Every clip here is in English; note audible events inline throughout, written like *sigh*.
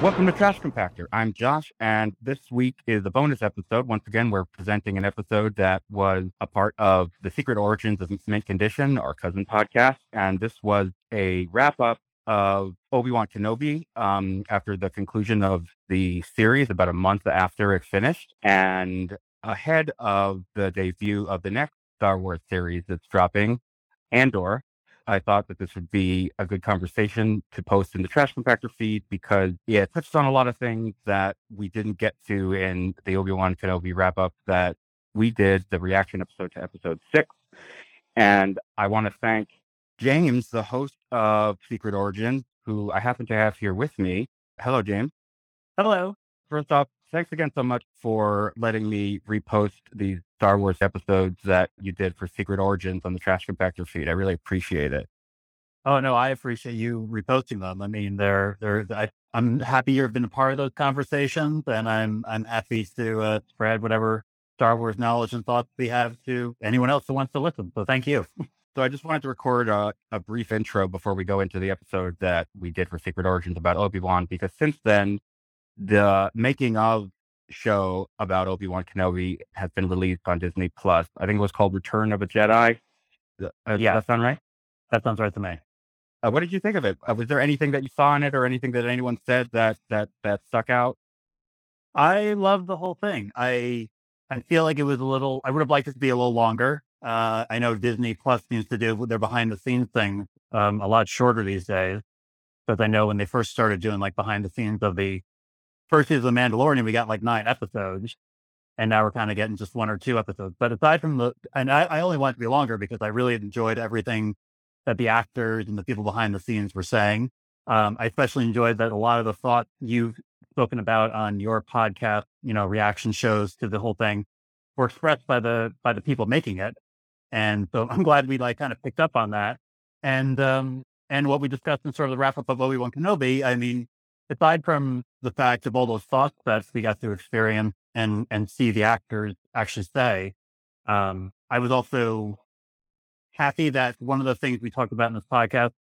Welcome to Trash Compactor. I'm Josh, and this week is a bonus episode. Once again, we're presenting an episode that was a part of the Secret Origins of Mint Condition, our cousin podcast. And this was a wrap up of Obi Wan Kenobi um, after the conclusion of the series, about a month after it finished, and ahead of the debut of the next Star Wars series that's dropping, Andor. I thought that this would be a good conversation to post in the trash compactor feed because yeah, it touched on a lot of things that we didn't get to in the Obi-Wan Kenobi wrap up that we did, the reaction episode to episode six. And I want to thank James, the host of Secret Origin, who I happen to have here with me. Hello, James. Hello. First off, thanks again so much for letting me repost these Star Wars episodes that you did for Secret Origins on the Trash Compactor feed. I really appreciate it. Oh no, I appreciate you reposting them. I mean, they're they're. I, am happy you've been a part of those conversations, and I'm I'm happy to uh, spread whatever Star Wars knowledge and thoughts we have to anyone else who wants to listen. So thank you. *laughs* So I just wanted to record a, a brief intro before we go into the episode that we did for Secret Origins about Obi Wan, because since then the making of show about Obi Wan Kenobi has been released on Disney Plus. I think it was called Return of a Jedi. Uh, yeah, that sound right? That sounds right to me. Uh, what did you think of it? Uh, was there anything that you saw in it, or anything that anyone said that that that stuck out? I love the whole thing. I I feel like it was a little. I would have liked it to be a little longer. Uh, I know Disney Plus seems to do their behind the scenes thing um, a lot shorter these days. Because I know when they first started doing like behind the scenes of the first season of The Mandalorian, we got like nine episodes. And now we're kind of getting just one or two episodes. But aside from the, and I, I only want to be longer because I really enjoyed everything that the actors and the people behind the scenes were saying. Um, I especially enjoyed that a lot of the thought you've spoken about on your podcast, you know, reaction shows to the whole thing were expressed by the by the people making it. And so *laughs* I'm glad we like kind of picked up on that. And um and what we discussed in sort of the wrap up of Obi Wan Kenobi, I mean, aside from the fact of all those thoughts that we got to experience and and see the actors actually say, um, I was also happy that one of the things we talked about in this podcast,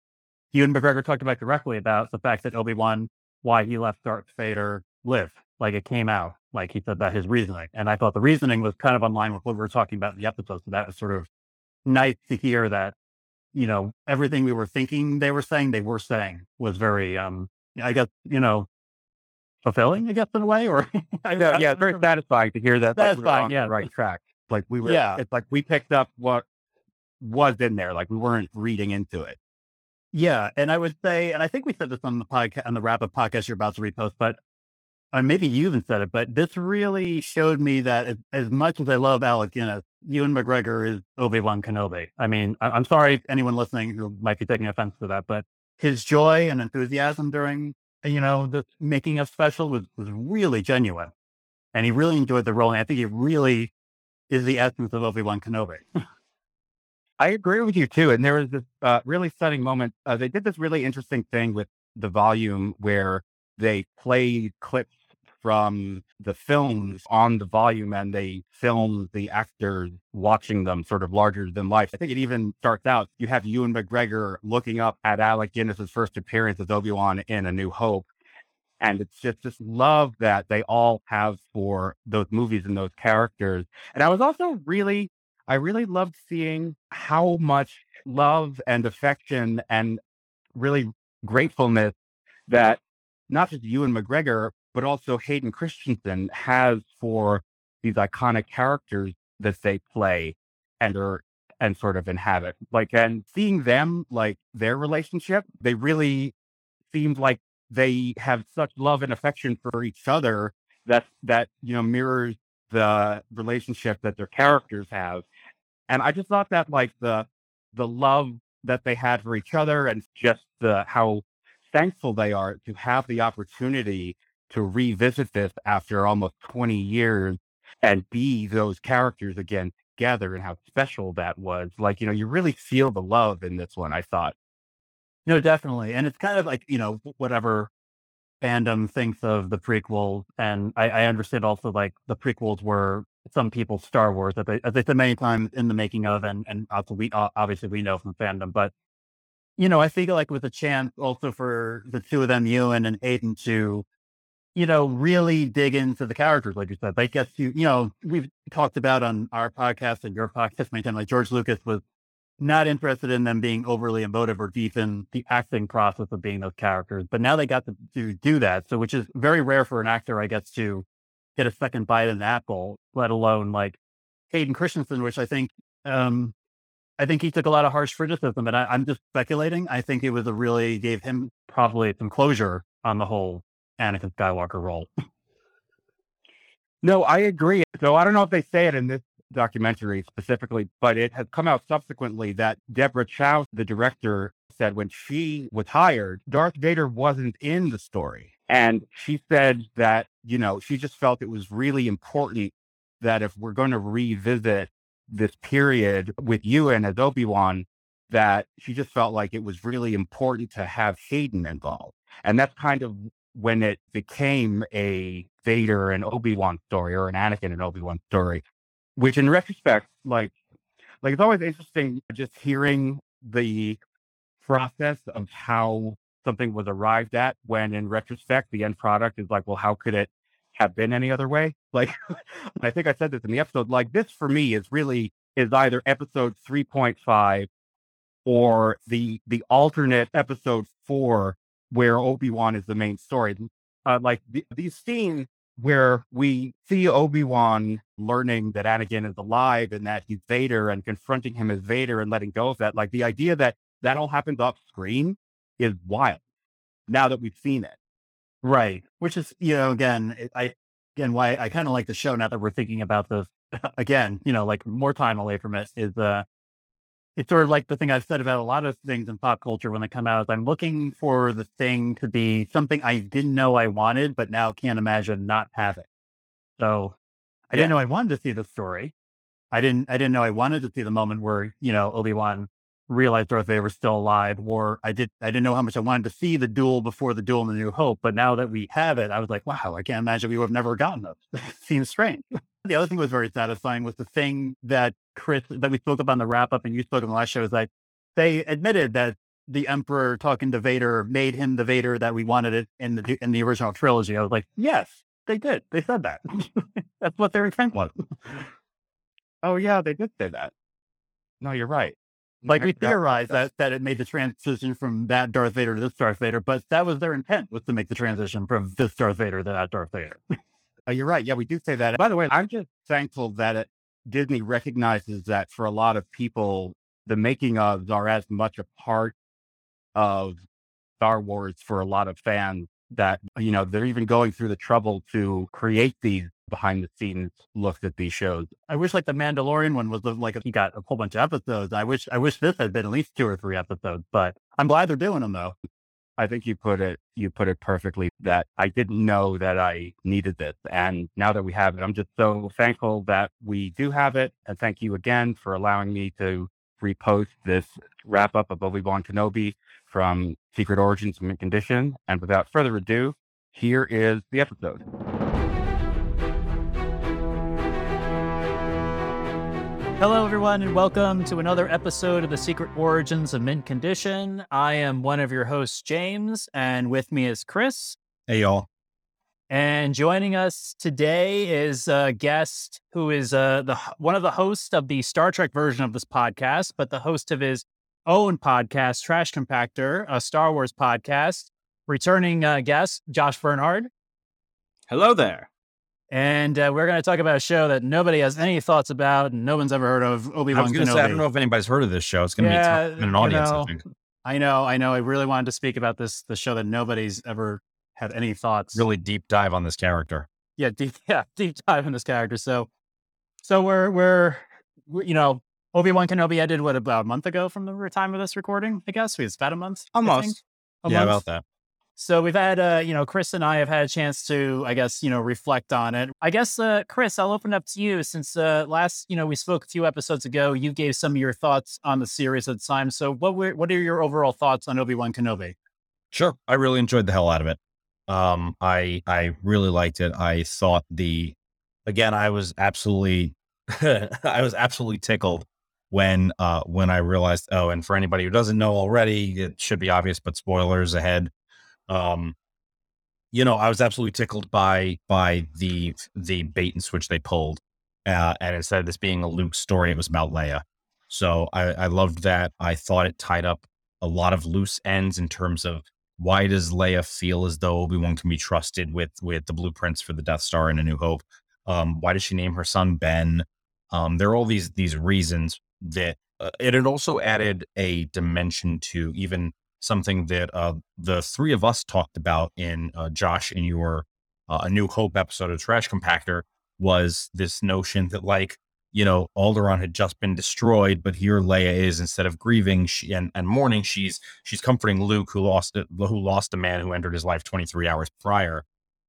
Ewan McGregor talked about directly about the fact that Obi Wan, why he left Darth Vader live, like it came out, like he said that his reasoning, and I thought the reasoning was kind of in line with what we were talking about in the episode. So that was sort of nice to hear that, you know, everything we were thinking they were saying, they were saying was very um I guess, you know, fulfilling, I guess, in a way, or *laughs* yeah, yeah, very satisfying to hear that. Satisfying, like, we on yeah, the right track. Like we were, yeah. It's like we picked up what was in there. Like we weren't reading into it. Yeah, and I would say, and I think we said this on the podcast, on the wrap up podcast you're about to repost, but uh, maybe you even said it, but this really showed me that as, as much as I love Alec Guinness, Ewan McGregor is Obi Wan Kenobi. I mean, I, I'm sorry anyone listening who might be taking offense to that, but his joy and enthusiasm during, you know, the making of special was, was really genuine. And he really enjoyed the role. And I think he really is the essence of Obi-Wan Kenobi. *laughs* I agree with you too. And there was this uh, really stunning moment. Uh, they did this really interesting thing with the volume where they played clips from the films on the volume and they film the actors watching them sort of larger than life. I think it even starts out, you have Ewan McGregor looking up at Alec Guinness's first appearance as Obi-Wan in A New Hope. And it's just this love that they all have for those movies and those characters. And I was also really, I really loved seeing how much love and affection and really gratefulness that not just Ewan McGregor, but also Hayden Christensen has for these iconic characters that they play and are and sort of inhabit. Like and seeing them like their relationship, they really seemed like they have such love and affection for each other that that you know mirrors the relationship that their characters have. And I just thought that like the the love that they had for each other and just the how thankful they are to have the opportunity to revisit this after almost 20 years and be those characters again together and how special that was. Like, you know, you really feel the love in this one, I thought. No, definitely. And it's kind of like, you know, whatever fandom thinks of the prequels. And I, I understand also like the prequels were some people's Star Wars, as they, as they said many times in the making of, and, and also we, obviously we know from fandom, but you know, I feel like with a chance also for the two of them, Ewan and Hayden, to you know, really dig into the characters, like you said. They get to, you know, we've talked about on our podcast and your podcast many times, like George Lucas was not interested in them being overly emotive or deep in the acting process of being those characters. But now they got to, to do that. So, which is very rare for an actor, I guess, to get a second bite in the apple, let alone like Hayden Christensen, which I think, um, I think he took a lot of harsh criticism, and I, I'm just speculating. I think it was a really gave him probably some closure on the whole Anakin Skywalker role. *laughs* No, I agree. So I don't know if they say it in this documentary specifically, but it has come out subsequently that Deborah Chow, the director, said when she was hired, Darth Vader wasn't in the story. And she said that, you know, she just felt it was really important that if we're going to revisit this period with Ewan as Obi-Wan, that she just felt like it was really important to have Hayden involved. And that's kind of when it became a Vader and Obi-Wan story or an Anakin and Obi-Wan story, which in retrospect, like, like it's always interesting just hearing the process of how something was arrived at when in retrospect, the end product is like, well, how could it have been any other way? *laughs* Like, I think I said this in the episode, like this for me is really, is either episode 3.5 or the, the alternate episode four where Obi-Wan is the main story. Uh, like the, these scenes where we see Obi-Wan learning that Anakin is alive and that he's Vader and confronting him as Vader and letting go of that. Like the idea that that all happens off screen is wild now that we've seen it. Right. Which is, you know, again, I, again, why I kind of like the show now that we're thinking about this *laughs* again, you know, like more time away from it is, uh, it's sort of like the thing I've said about a lot of things in pop culture when they come out. Is I'm looking for the thing to be something I didn't know I wanted, but now can't imagine not having. So I didn't know I wanted to see the story. I didn't. I didn't know I wanted to see the moment where you know Obi Wan realized Darth Vader was still alive, or I did. I didn't know how much I wanted to see the duel before the duel in the New Hope. But now that we have it, I was like, wow, I can't imagine we would have never gotten *laughs* it. Seems strange. *laughs* the other thing was very satisfying was the thing that Chris that we spoke about on the wrap up and you spoke on the last show is like they admitted that the Emperor talking to Vader made him the Vader that we wanted it in the in the original trilogy. I was like, yes, they did. They said that. *laughs* That's what their intent was. Oh yeah, they did say that. No, you're right. Like we theorized that that it made the transition from that Darth Vader to this Darth Vader, but that was their intent was to make the transition from this Darth Vader to that Darth Vader. Oh, *laughs* you're right. Yeah, we do say that. By the way, I'm just thankful that it, Disney recognizes that for a lot of people, the making ofs are as much a part of Star Wars for a lot of fans that, you know, they're even going through the trouble to create these behind the scenes looks at these shows. I wish like the Mandalorian one was uh, like he got a whole bunch of episodes. I wish I wish this had been at least two or three episodes, but I'm glad they're doing them though. I think you put it you put it perfectly that I didn't know that I needed this. And now that we have it, I'm just so thankful that we do have it. And thank you again for allowing me to repost this wrap up of Obi-Wan Kenobi from Secret Origins Mint Condition. And without further ado, here is the episode. Hello, everyone, and welcome to another episode of the Secret Origins of Mint Condition. I am one of your hosts, James, and with me is Chris. Hey, y'all. And joining us today is a guest who is uh, the one of the hosts of the Star Trek version of this podcast, but the host of his own podcast, Trash Compactor, a Star Wars podcast. Returning uh, guest, Josh Bernhard. Hello there. And uh, we're going to talk about a show that nobody has any thoughts about, and no one's ever heard of. Obi I Wan was going to say, I don't know if anybody's heard of this show. It's going to Yeah, be tough in an audience, know, I think. I know, I know. I really wanted to speak about this, the show that nobody's ever had any thoughts. Really deep dive on this character. yeah, deep, *laughs* yeah, deep dive in this character. So, so we're we're, we're you know, Obi Wan Kenobi ended what about a month ago from the time of this recording? I guess it's about a month. Almost. A yeah, month? about that. So we've had, uh, you know, Chris and I have had a chance to, I guess, you know, reflect on it. I guess, uh, Chris, I'll open up to you since uh, last, you know, we spoke a few episodes ago. You gave some of your thoughts on the series at the time. So what were, what are your overall thoughts on Obi Wan Kenobi? Sure. I really enjoyed the hell out of it. Um, I I really liked it. I thought the again, I was absolutely *laughs* I was absolutely tickled when uh when I realized, oh, and for anybody who doesn't know already, it should be obvious, but spoilers ahead. Um you know, I was absolutely tickled by by the the bait and switch they pulled, uh, and instead of this being a Luke story, it was about Leia. So I, I loved that. I thought it tied up a lot of loose ends in terms of why does Leia feel as though Obi Wan can be trusted with with the blueprints for the Death Star in A New Hope? Um, why does she name her son Ben? Um, there are all these these reasons that uh, it had also added a dimension to even something that uh, the three of us talked about in uh, Josh in your uh, A New Hope episode of Trash Compactor was this notion that like you know Alderaan had just been destroyed, but here Leia is instead of grieving she, and, and mourning, she's she's comforting Luke who lost who lost a man who entered his life 23 hours prior.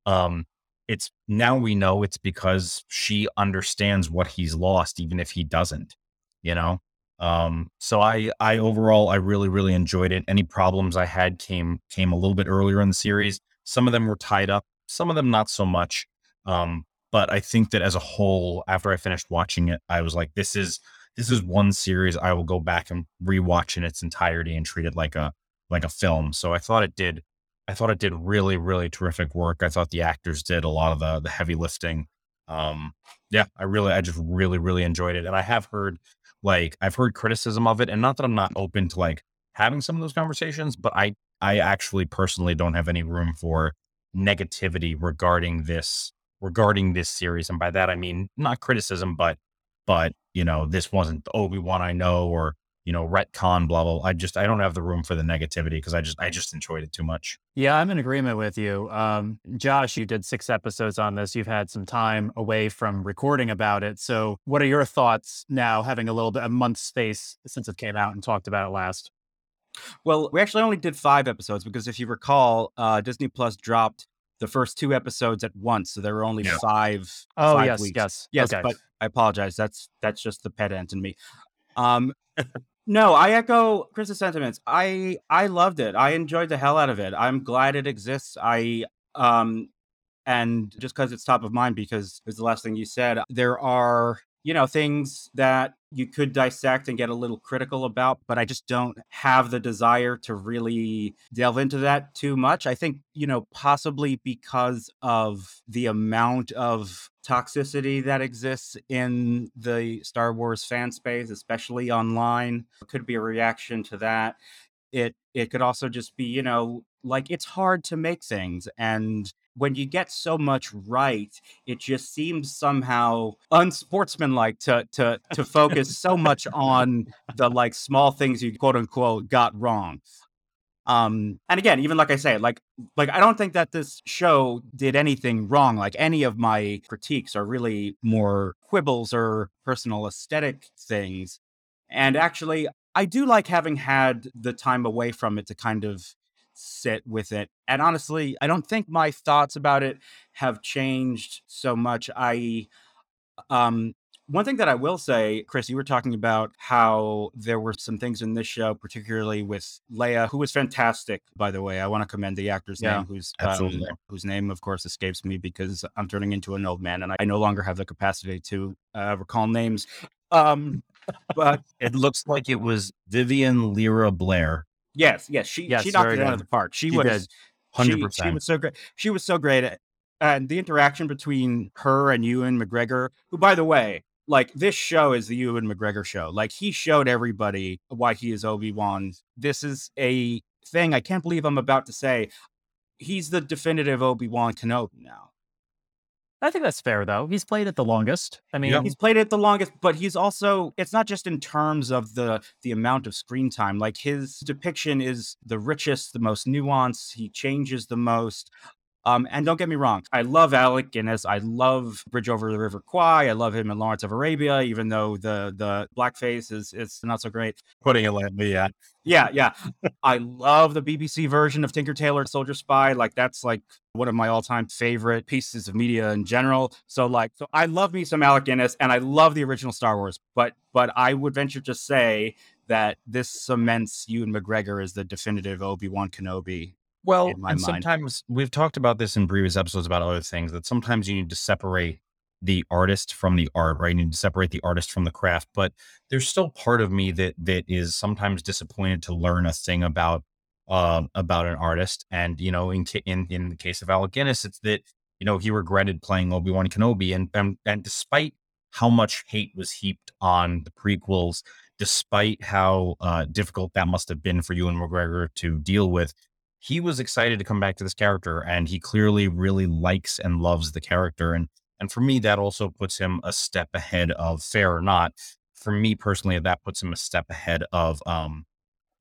Um, it's now we know it's because she understands what he's lost, even if he doesn't. You know, um, so I, I overall, I really, really enjoyed it. Any problems I had came, came a little bit earlier in the series. Some of them were tied up, some of them not so much. Um, but I think that as a whole, after I finished watching it, I was like, this is, this is one series I will go back and rewatch in its entirety and treat it like a, like a film. So I thought it did, I thought it did really, really terrific work. I thought the actors did a lot of the, the heavy lifting. Um, yeah, I really, I just really, really enjoyed it. And I have heard like I've heard criticism of it, and not that I'm not open to like having some of those conversations, but I I actually personally don't have any room for negativity regarding this regarding this series, and by that I mean not criticism, but but you know this wasn't the Obi Wan I know, or you know, retcon, blah, blah. I just, I don't have the room for the negativity because I just, I just enjoyed it too much. Yeah, I'm in agreement with you. Um, Josh, you did six episodes on this. You've had some time away from recording about it. So what are your thoughts now, having a little bit, a month space since it came out and talked about it last? Well, we actually only did five episodes because if you recall, uh, Disney Plus dropped the first two episodes at once, so there were only yeah. five. Oh five yes, weeks. yes, yes. Okay. But I apologize. That's that's just the pedant in me. Um, *laughs* no, I echo Chris's sentiments. I I loved it. I enjoyed the hell out of it. I'm glad it exists. I um and just because it's top of mind because it's the last thing you said, there are you know, things that you could dissect and get a little critical about, but I just don't have the desire to really delve into that too much. I think, you know, possibly because of the amount of toxicity that exists in the Star Wars fan space, especially online. It could be a reaction to that. It it could also just be, you know, like it's hard to make things and when you get so much right, it just seems somehow unsportsmanlike to to to focus so much on the like small things you quote unquote got wrong. Um, and again, even like I say, like like I don't think that this show did anything wrong. Like any of my critiques are really more quibbles or personal aesthetic things. And actually, I do like having had the time away from it to kind of sit with it. And honestly, I don't think my thoughts about it have changed so much. I um one thing that I will say, Chris, you were talking about how there were some things in this show, particularly with Leia, who was fantastic, by the way. I want to commend the actor's yeah, name, who's um, whose name, of course, escapes me because I'm turning into an old man and I no longer have the capacity to uh, recall names. Um, but it looks like it was Vivian Lyra Blair. Yes, yes, she yes, she knocked it out of the park. She, she was hundred percent. She was so great. She was so great, at, and the interaction between her and Ewan McGregor, who, by the way, like this show is the Ewan McGregor show. Like he showed everybody why he is Obi Wan. This is a thing I can't believe I'm about to say. He's the definitive Obi Wan Kenobi now. I think that's fair, though. He's played it the longest. I mean, he's played it the longest, but he's also it's not just in terms of the the amount of screen time. Like his depiction is the richest, the most nuanced. He changes the most. Um, and don't get me wrong, I love Alec Guinness. I love Bridge Over the River Kwai. I love him in Lawrence of Arabia, even though the the blackface is it's not so great. Putting it lightly, yeah. Yeah, yeah. *laughs* I love the BBC version of Tinker Tailor Soldier Spy. Like that's like one of my all-time favorite pieces of media in general. So like so I love me some Alec Guinness and I love the original Star Wars, but but I would venture to say that this cements Ewan McGregor as the definitive Obi-Wan Kenobi well, and mind. sometimes we've talked about this in previous episodes about other things that sometimes you need to separate the artist from the art, right? You need to separate the artist from the craft. But there's still part of me that that is sometimes disappointed to learn a thing about um, about an artist. And you know, in in in the case of Alec Guinness, it's that you know he regretted playing Obi Wan Kenobi, and, and and despite how much hate was heaped on the prequels, despite how uh, difficult that must have been for Ewan McGregor to deal with, he was excited to come back to this character, and he clearly really likes and loves the character. And and for me, that also puts him a step ahead of Fair or Not. For me personally, that puts him a step ahead of um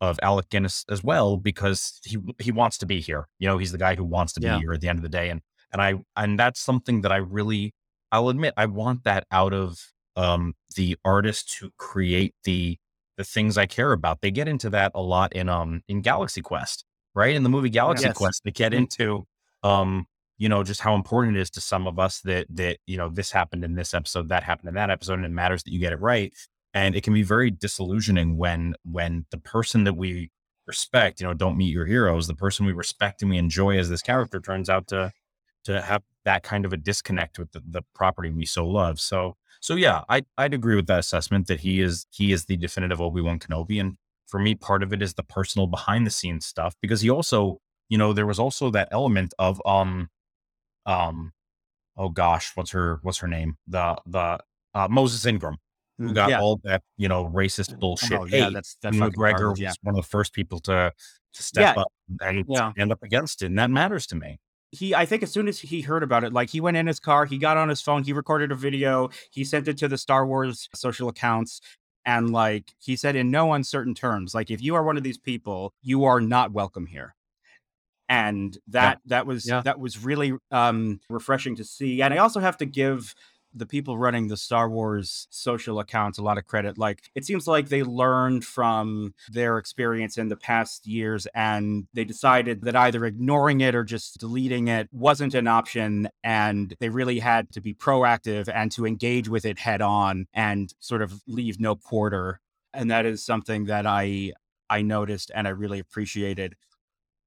of Alec Guinness as well because he he wants to be here. You know, he's the guy who wants to be Yeah. here at the end of the day, and and I and that's something that I really I'll admit I want that out of um the artists who create the the things I care about. They get into that a lot in um in Galaxy Quest, right? In the movie Galaxy Yes. Quest, they get Mhm. into um you know just how important it is to some of us that that you know this happened in this episode, that happened in that episode, and it matters that you get it right. And it can be very disillusioning when when the person that we respect, you know, don't meet your heroes, the person we respect and we enjoy as this character turns out to to have that kind of a disconnect with the, the property we so love. So so yeah, I I'd agree with that assessment that he is he is the definitive Obi-Wan Kenobi. And for me, part of it is the personal behind the scenes stuff because he also, you know, there was also that element of um um oh gosh, what's her what's her name? The the uh, Moses Ingram, who got Yeah. all that, you know, racist bullshit Oh, yeah, that's that And fucking McGregor garbage, yeah. was one of the first people to to step Yeah. up and Yeah. stand up against it. And that matters to me. he i think as soon as he heard about it like he went in his car he got on his phone he recorded a video he sent it to the star wars social accounts and like he said in no uncertain terms like if you are one of these people you are not welcome here and that that was Yeah. that was really um refreshing to see and i also have to give the people running the Star Wars social accounts a lot of credit. Like, it seems like they learned from their experience in the past years and they decided that either ignoring it or just deleting it wasn't an option. And they really had to be proactive and to engage with it head on and sort of leave no quarter. And that is something that I I noticed and I really appreciated.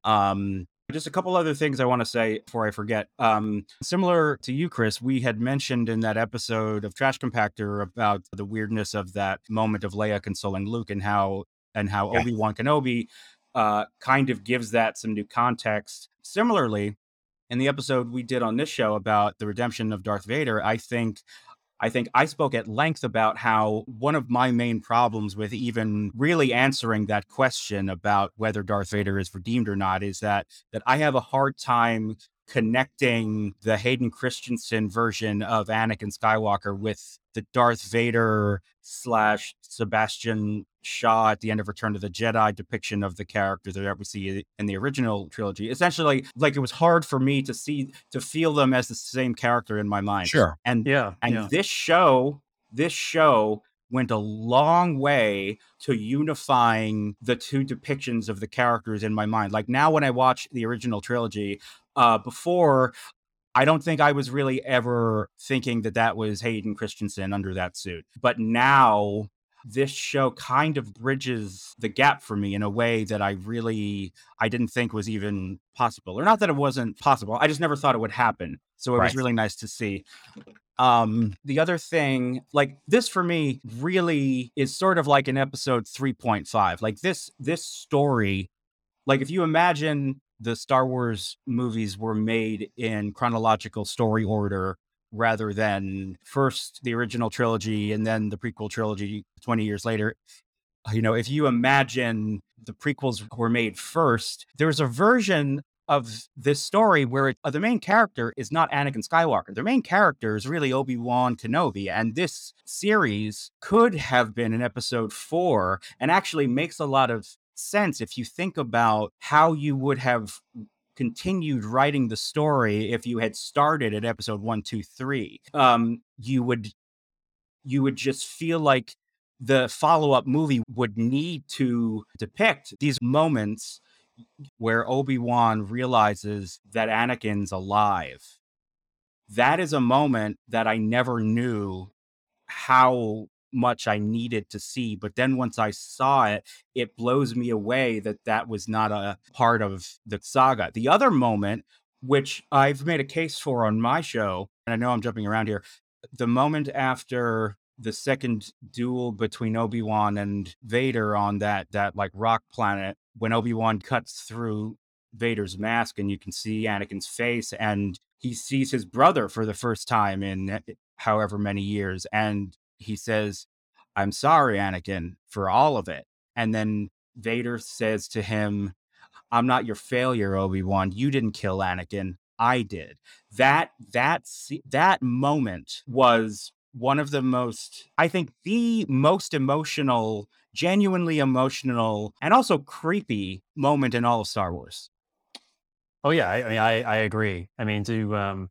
Um, just a couple other things I want to say before I forget. Um, similar to you, Chris, we had mentioned in that episode of Trash Compactor about the weirdness of that moment of Leia consoling Luke and how and how Yeah. Obi Wan Kenobi uh, kind of gives that some new context. Similarly, in the episode we did on this show about the redemption of Darth Vader, I think I think I spoke at length about how one of my main problems with even really answering that question about whether Darth Vader is redeemed or not is that that I have a hard time connecting the Hayden Christensen version of Anakin Skywalker with the Darth Vader slash Sebastian Shaw at the end of Return of the Jedi depiction of the character that we see in the original trilogy. Essentially, like it was hard for me to see to feel them as the same character in my mind. Sure. And Yeah. and yeah. this show, this show went a long way to unifying the two depictions of the characters in my mind. Like now when I watch the original trilogy, uh before I don't think I was really ever thinking that that was Hayden Christensen under that suit. But now this show kind of bridges the gap for me in a way that I really I didn't think was even possible. Or not that it wasn't possible. I just never thought it would happen. So it was really nice to see. Um the other thing like this for me really is sort of like an episode 3.5. Like this this story like if you imagine the Star Wars movies were made in chronological story order rather than first the original trilogy and then the prequel trilogy 20 years later you know if you imagine the prequels were made first there's a version of this story where it, uh, the main character is not Anakin Skywalker. The main character is really Obi Wan Kenobi. And this series could have been in episode four and actually makes a lot of sense if you think about how you would have continued writing the story if you had started at episode one, two, three. Um, you would you would just feel like the follow-up movie would need to depict these moments where Obi-Wan realizes that Anakin's alive. That is a moment that I never knew how much I needed to see. But then once I saw it, it blows me away that that was not a part of the saga. The other moment, which I've made a case for on my show, and I know I'm jumping around here, the moment after the second duel between Obi-Wan and Vader on that that like rock planet when Obi Wan cuts through Vader's mask and you can see Anakin's face, and he sees his brother for the first time in eh, however many years, and he says, "I'm sorry, Anakin, for all of it." And then Vader says to him, "I'm not your failure, Obi Wan. You didn't kill Anakin. I did." That that that moment was one of the most, I think, the most emotional, genuinely emotional, and also creepy moment in all of Star Wars. Oh yeah, I, I mean, I, I agree. I mean, to um,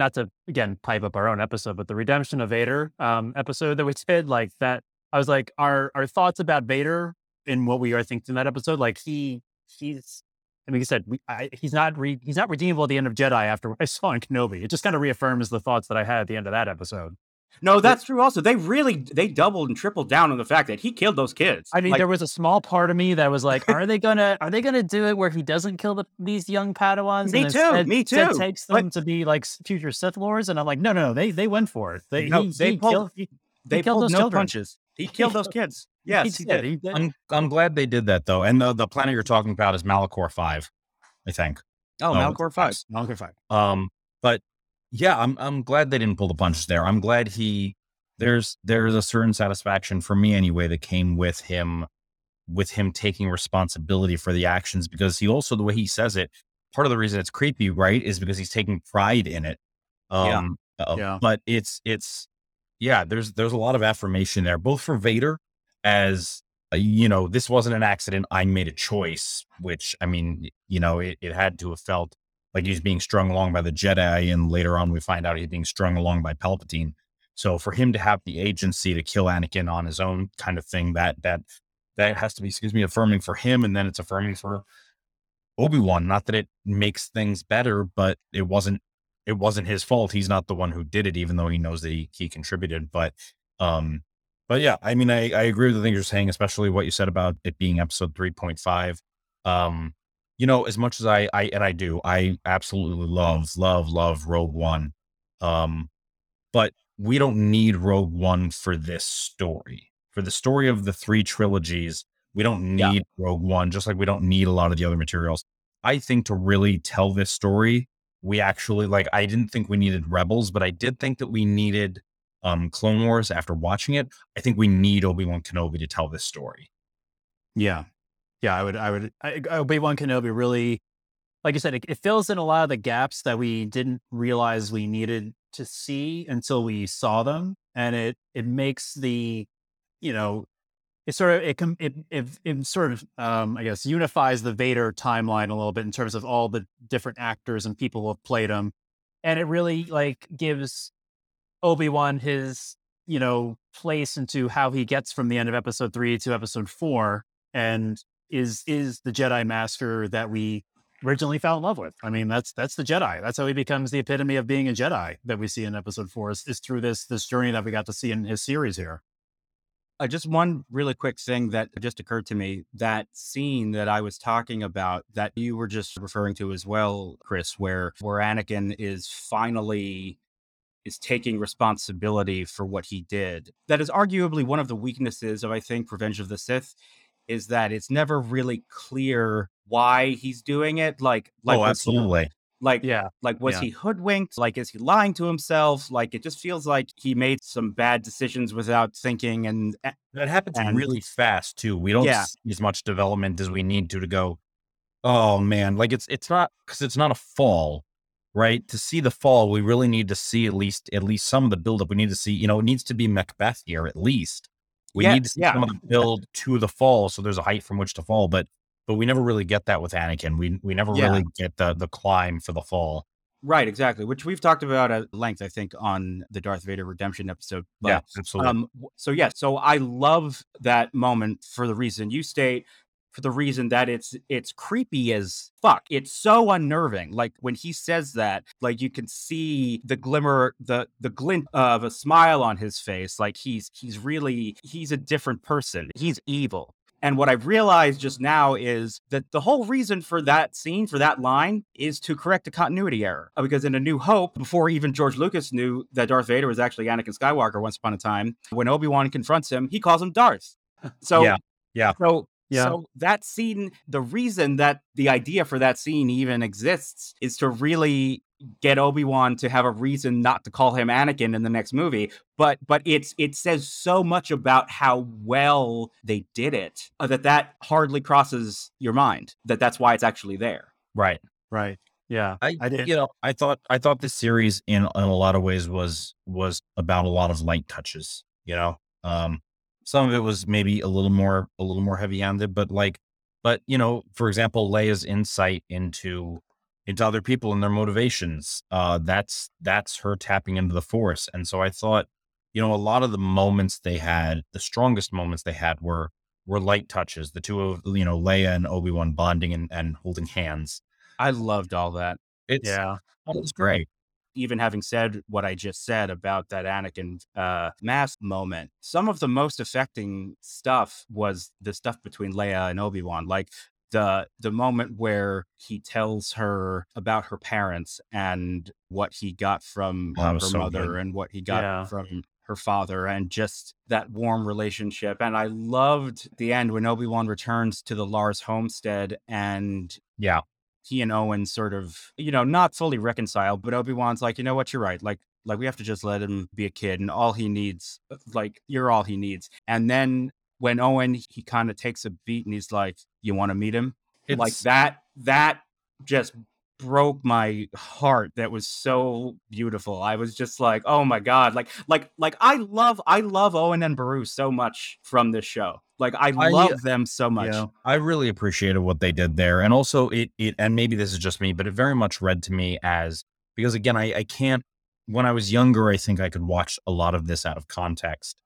not to again pipe up our own episode, but the Redemption of Vader um episode that we *laughs* did, like that, I was like, our our thoughts about Vader in what we are thinking in that episode, like he he's. I mean, he said we, I, he's not re, he's not redeemable at the end of Jedi. After *laughs* I saw in Kenobi, it just kind of reaffirms the thoughts that I had at the end of that episode. No, that's true. Also, they really they doubled and tripled down on the fact that he killed those kids. I mean, Like, there was a small part of me that was like, "Are they *laughs* gonna Are they gonna do it where he doesn't kill the, these young Padawans? Me and too, instead- me instead too. takes But- them to be like s- future Sith lords, and I'm like, no, no, no. They they went for it. They No, he, they he pulled- killed, he, they killed pulled those no children. punches. He *laughs* killed those kids. Yes, he, did. He did. I'm I'm glad they did that though. And the the planet you're talking about is Malachor Five, I think. Oh, Um, Malcor Five. Malachor five. Um, but yeah, I'm I'm glad they didn't pull the punches there. I'm glad he there's there's a certain satisfaction for me anyway that came with him with him taking responsibility for the actions because he also the way he says it, part of the reason it's creepy, right, is because he's taking pride in it. Yeah. Um uh, Yeah. but it's it's yeah, there's there's a lot of affirmation there, both for Vader as uh, you know, this wasn't an accident. I made a choice, which I mean, you know, it, it had to have felt like he's being strung along by the Jedi, and later on we find out he's being strung along by Palpatine. So for him to have the agency to kill Anakin on his own, kind of thing, that that that has to be, excuse me, affirming for him, and then it's affirming for Obi Wan. Not that it makes things better, but it wasn't it wasn't his fault. He's not the one who did it, even though he knows that he, he contributed. But um, but yeah, I mean, I, I agree with the things you're saying, especially what you said about it being episode 3.5. Um, you know, as much as I, I, and I do, I absolutely love, love, love Rogue One. Um, but we don't need Rogue One for this story. For the story of the three trilogies, we don't Yeah. need Rogue One, just like we don't need a lot of the other materials. I think to really tell this story, we actually like, I didn't think we needed Rebels, but I did think that we needed um Clone Wars after watching it. I think we need Obi-Wan Kenobi to tell this story. Yeah, yeah. I would. I would. Obi Wan Kenobi really, like you said, it, it fills in a lot of the gaps that we didn't realize we needed to see until we saw them, and it it makes the, you know, it sort of it it it, it sort of um I guess unifies the Vader timeline a little bit in terms of all the different actors and people who have played him, and it really like gives Obi Wan his you know place into how he gets from the end of episode three to episode four and is is the Jedi Master that we originally fell in love with. I mean, that's that's the Jedi. That's how he becomes the epitome of being a Jedi that we see in episode four is, is through this this journey that we got to see in his series here. Uh, just one really quick thing that just occurred to me that scene that I was talking about that you were just referring to as well, Chris, where where Anakin is finally is taking responsibility for what he did. That is arguably one of the weaknesses of I think Revenge of the Sith is that it's never really clear why he's doing it. Like like oh, was he- absolutely. like Yeah, like, was Yeah. he hoodwinked? Like, is he lying to himself? Like, it just feels like he made some bad decisions without thinking. And eh, That happens And- really fast too. We don't Yeah. see as much development as we need to to go. Oh man, like it's it's not because it's not a fall, right? To see the fall, we really need to see at least at least some of the buildup. We need to see, you know, it needs to be Macbeth here at least. We Yeah, need to see yeah. some of the build to the fall, so there's a height from which to fall. But but we never really get that with Anakin. We we never Yeah. really get the the climb for the fall. right, exactly, which we've talked about at length, I think, on the Darth Vader redemption episode. But, yeah, absolutely. Um, so yeah, so I love that moment for the reason you state, for the reason that it's it's creepy as fuck. It's so unnerving. Like when he says that, like you can see the glimmer, the the glint of a smile on his face. Like he's he's really he's a different person. He's evil. And what I've realized just now is that the whole reason for that scene, for that line, is to correct a continuity error. Uh, Because in A New Hope, before even George Lucas knew that Darth Vader was actually Anakin Skywalker once upon a time, when Obi Wan confronts him, he calls him Darth. *laughs* So Yeah, yeah. So Yeah. So that scene, the reason that the idea for that scene even exists is to really get Obi-Wan to have a reason not to call him Anakin in the next movie. But but it's it says so much about how well they did it uh, that that hardly crosses your mind that that's why it's actually there. Right. Right. Yeah. I, I did. you know, I thought I thought this series in in a lot of ways was was about a lot of light touches. You know, um, some of it was maybe a little more a little more heavy handed, but like, but you know, for example, Leia's insight into into other people and their motivations. Uh, that's that's her tapping into the Force, and so I thought, you know, a lot of the moments they had, the strongest moments they had were were light touches. The two of you know Leia and Obi Wan bonding and, and holding hands. I loved all that. It's Yeah. it was great. Even having said what I just said about that Anakin uh, mask moment, some of the most affecting stuff was the stuff between Leia and Obi Wan, like the the moment where he tells her about her parents and what he got from Oh, her so mother good. and what he got Yeah. from her father and just that warm relationship and i loved the end when obi-wan returns to the lars homestead and Yeah. He and Owen sort of, you know, not fully reconciled, but Obi Wan's like, you know what, you're right. Like, like we have to just let him be a kid, and all he needs, uh, like, you're all he needs. And then when Owen, he kind of takes a beat, and he's like, you want to meet him? like that. That just broke my heart. That was so beautiful. I was just like, oh my god, like, like, like I love, I love Owen and Beru so much from this show. Like, I I- love them so much. I really appreciated what they did there, and also it it and maybe this is just me, but it very much read to me as because again, I I can't. When I was younger, I think I could watch a lot of this out of context,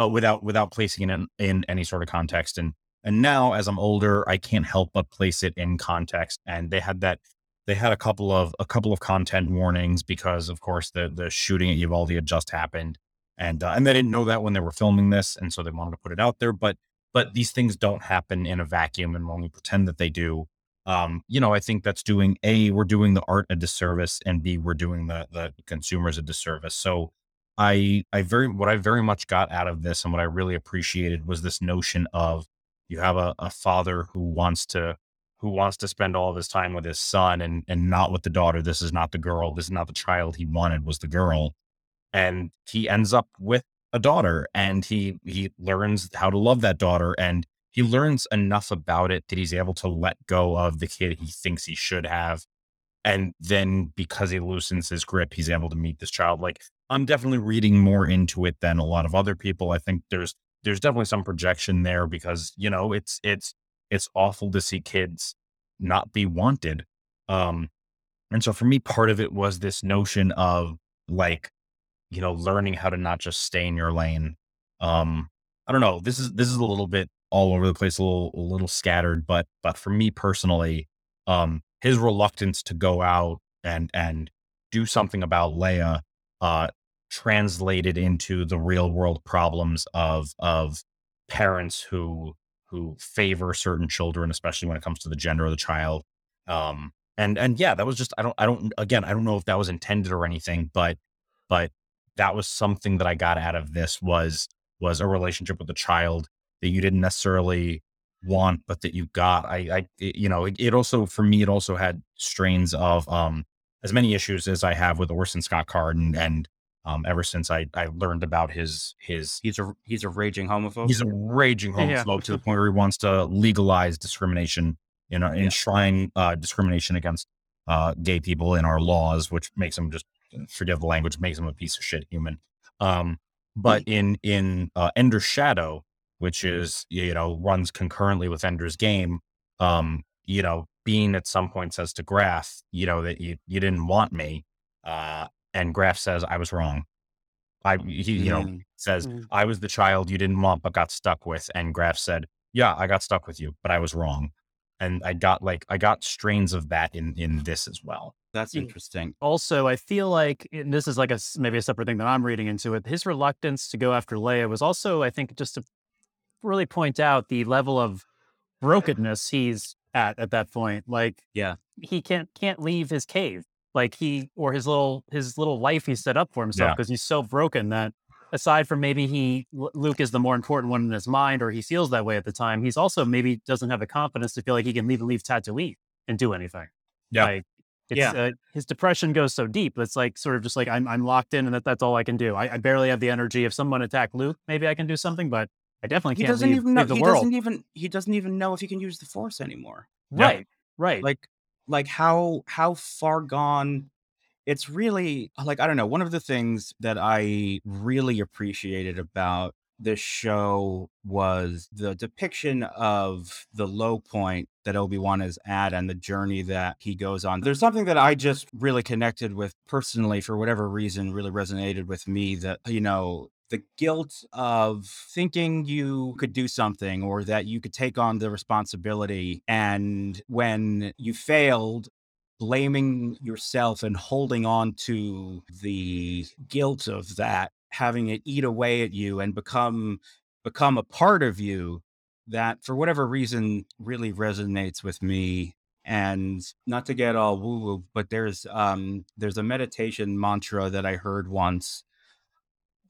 uh, without without placing it in, in any sort of context, and and now as I'm older, I can't help but place it in context. And they had that they had a couple of a couple of content warnings because, of course, the the shooting at Uvalde had just happened, and uh, and they didn't know that when they were filming this, and so they wanted to put it out there, but but these things don't happen in a vacuum and when we pretend that they do um you know i think that's doing a we're doing the art a disservice and b we're doing the the consumers a disservice. So i i very what i very much got out of this and what i really appreciated was this notion of you have a, a father who wants to who wants to spend all of his time with his son and and not with the daughter this is not the girl. This is not the child he wanted was the girl. And he ends up with a daughter and he he learns how to love that daughter and he learns enough about it that he's able to let go of the kid he thinks he should have. And then because he loosens his grip he's able to meet this child. Like i'm definitely reading more into it than a lot of other people. I think there's there's definitely some projection there because you know it's it's it's awful to see kids not be wanted um and so for me part of it was this notion of like you know learning how to not just stay in your lane um i don't know this is this is a little bit all over the place a little a little scattered but but for me personally um his reluctance to go out and and do something about leia uh translated into the real world problems of of parents who who favor certain children especially when it comes to the gender of the child um and and yeah that was just i don't i don't again i don't know if that was intended or anything but but that was something that I got out of this was was a relationship with a child that you didn't necessarily want, but that you got. I, I you know, it, it also for me, it also had strains of um as many issues as I have with Orson Scott Card and and um ever since I I learned about his his He's a he's a raging homophobe. he's a raging *laughs* Yeah. homophobe to the *laughs* point where he wants to legalize discrimination, you know, enshrine uh, discrimination against uh, gay people in our laws, which makes him just forgive the language, makes him a piece of shit human. Um, but in in uh, Ender's Shadow, which is you know runs concurrently with Ender's Game, um, you know, Bean at some point says to Graff, you know, that you you didn't want me, uh, and Graff says I was wrong. I he you know Mm. says Mm. I was the child you didn't want but got stuck with, and Graff said, yeah, I got stuck with you, but I was wrong, and I got like I got strains of that in in this as well. That's Mm. interesting. also i feel like and this is like a, maybe a separate thing that i'm reading into it his reluctance to go after leia was also i think just to really point out the level of brokenness he's at at that point like Yeah. he can't can't leave his cave like he or his little his little life he set up for himself Yeah. because he's so broken that aside from maybe he Luke is the more important one in his mind, or he feels that way at the time, he's also maybe doesn't have the confidence to feel like he can leave and leave Tatooine and do anything. Yeah. Like, it's, Yeah. uh, his depression goes so deep. It's like sort of just like I'm I'm locked in, and that that's all I can do. I, I barely have the energy. If someone attacked Luke, maybe I can do something, but I definitely He can't doesn't leave, even know. He world. doesn't even. He doesn't even know if he can use the Force anymore. Yeah. Right, right. Like, like how how far gone. It's really like I don't know. One of the things that I really appreciated about this show was the depiction of the low point that Obi Wan is at and the journey that he goes on. There's something that I just really connected with personally for whatever reason, really resonated with me that, you know, the guilt of thinking you could do something or that you could take on the responsibility. And when you failed, blaming yourself and holding on to the guilt of that having it eat away at you and become become a part of you that for whatever reason really resonates with me and not to get all woo woo but there's um there's a meditation mantra that i heard once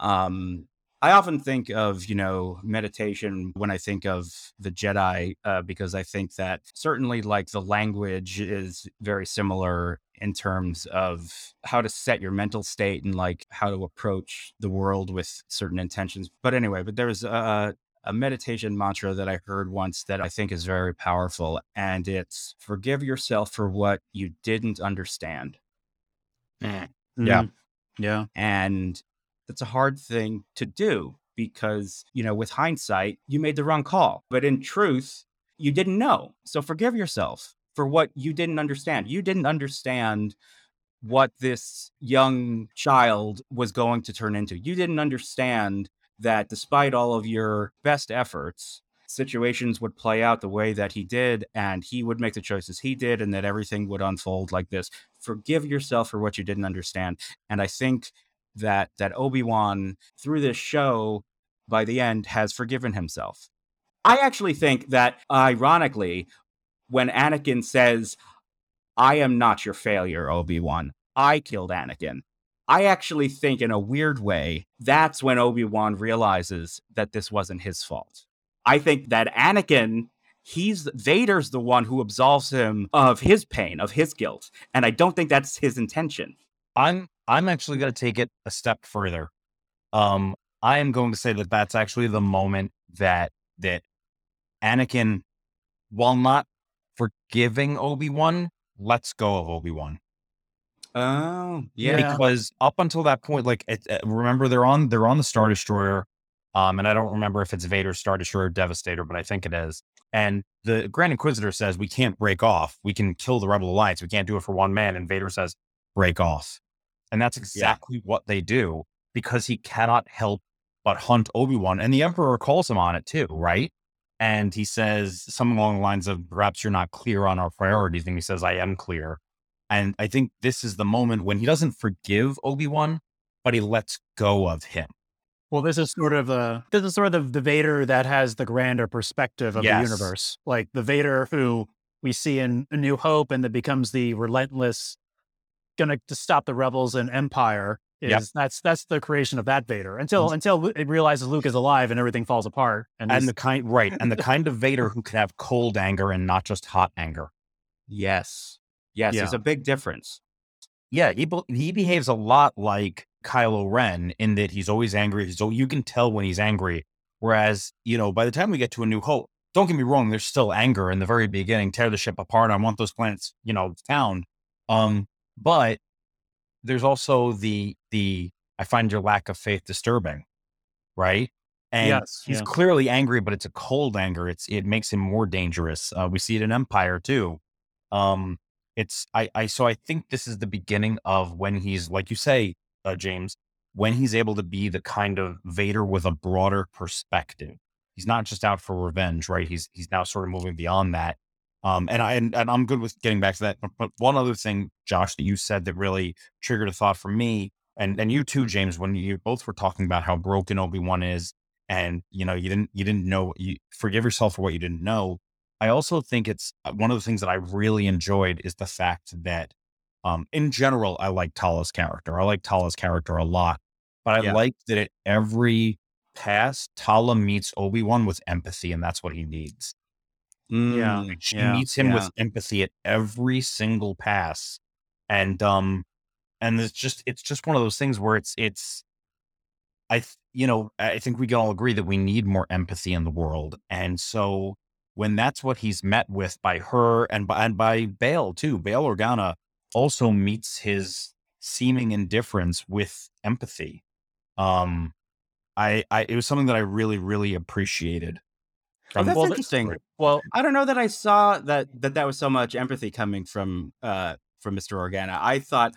um I often think of, you know, meditation when I think of the Jedi, uh, because I think that certainly like the language is very similar in terms of how to set your mental state and like how to approach the world with certain intentions. But anyway, but there's a, a meditation mantra that I heard once that I think is very powerful, and it's forgive yourself for what you didn't understand. Yeah. Mhm. yeah. And that's a hard thing to do because, you know, with hindsight, you made the wrong call. But in truth, you didn't know. So forgive yourself for what you didn't understand. You didn't understand what this young child was going to turn into. You didn't understand that despite all of your best efforts, situations would play out the way that he did and he would make the choices he did and that everything would unfold like this. Forgive yourself for what you didn't understand. And I think that that Obi-Wan through this show by the end has forgiven himself. I actually think that ironically when Anakin says I am not your failure Obi-Wan. I killed Anakin. I actually think in a weird way that's when Obi-Wan realizes that this wasn't his fault. I think that Anakin he's Vader's the one who absolves him of his pain, of his guilt, and I don't think that's his intention. I'm I'm actually going to take it a step further. Um, I am going to say that that's actually the moment that that Anakin, while not forgiving Obi Wan, lets go of Obi Wan Oh, Yeah. because up until that point, like it, uh, remember they're on they're on the Star Destroyer, um, and I don't remember if it's Vader's Star Destroyer or Devastator, but I think it is. And the Grand Inquisitor says we can't break off. We can kill the Rebel Alliance. We can't do it for one man. And Vader says break off, and that's exactly what they do because he cannot help but hunt Obi Wan, and the Emperor calls him on it too, right? And he says something along the lines of perhaps you're not clear on our priorities, and he says I am clear. And I think this is the moment when he doesn't forgive Obi Wan, but he lets go of him. Well, this is sort of the this is sort of the Vader that has the grander perspective of Yes. the universe, like the Vader who we see in A New Hope, and that becomes the relentless, gonna to stop the rebels and Empire. Is Yep. that's that's the creation of that Vader until until it realizes Luke is alive and everything falls apart. And, And the kind, right. And the *laughs* kind of Vader who can have cold anger and not just hot anger. yes. Yes, there's Yeah. a big difference. Yeah. He, be- he behaves a lot like Kylo Ren in that he's always angry. He's, you can tell when he's angry. Whereas, you know, by the time we get to A New Hope, don't get me wrong, there's still anger in the very beginning. Tear the ship apart. I want those planets, you know, found. Um, but there's also the the I find your lack of faith disturbing, right? And Yes, he's yeah. clearly angry, but it's a cold anger. It's it makes him more dangerous. Uh, we see it in Empire too. Um, it's I I so I think this is the beginning of when he's like you say, uh, James, when he's able to be the kind of Vader with a broader perspective. He's not just out for revenge, right? He's he's now sort of moving beyond that. Um, and I and, and I'm good with getting back to that. But, but one other thing, Josh, that you said that really triggered a thought for me, and and you too, James, when you both were talking about how broken Obi Wan is, and you know you didn't you didn't know you forgive yourself for what you didn't know. I also think it's uh, one of the things that I really enjoyed is the fact that, um, in general, I like Tala's character. I like Tala's character a lot. but I Yeah. liked that at every pass, Tala meets Obi Wan with empathy, and that's what he needs. Mm, Like, she yeah, meets him yeah. with empathy at every single pass, and um, and it's just it's just one of those things where it's it's, I th- you know I think we can all agree that we need more empathy in the world, and so when that's what he's met with by her and by and by Bail too, Bail Organa also meets his seeming indifference with empathy. Um, I I it was something that I really really appreciated. Oh, that's this interesting. Well, I don't know that I saw that that that was so much empathy coming from uh from Mr. Organa. I thought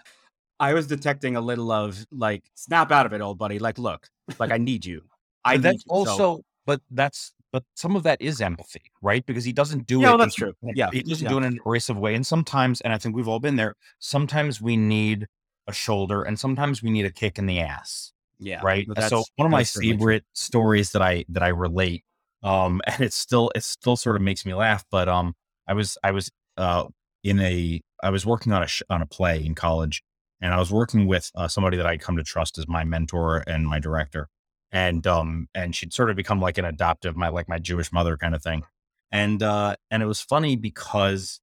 I was detecting a little of like snap out of it, old buddy. Like, look, like I need you. I that's you. So- also, but that's, but some of that is empathy, right? Because he doesn't do Yeah, it. well, that's in- true. Yeah, He doesn't yeah. do it in an abrasive way. And sometimes, and I think we've all been there, sometimes we need a shoulder and sometimes we need a kick in the ass, yeah, right? so one of my that's certainly true. favorite stories that I, that I relate, um, *laughs* and it still, it still sort of makes me laugh, but, um, I was, I was, uh, in a, I was working on a, sh- on a play in college and I was working with uh, somebody that I'd come to trust as my mentor and my director and um and she'd sort of become like an adoptive my like my Jewish mother kind of thing. And uh and it was funny because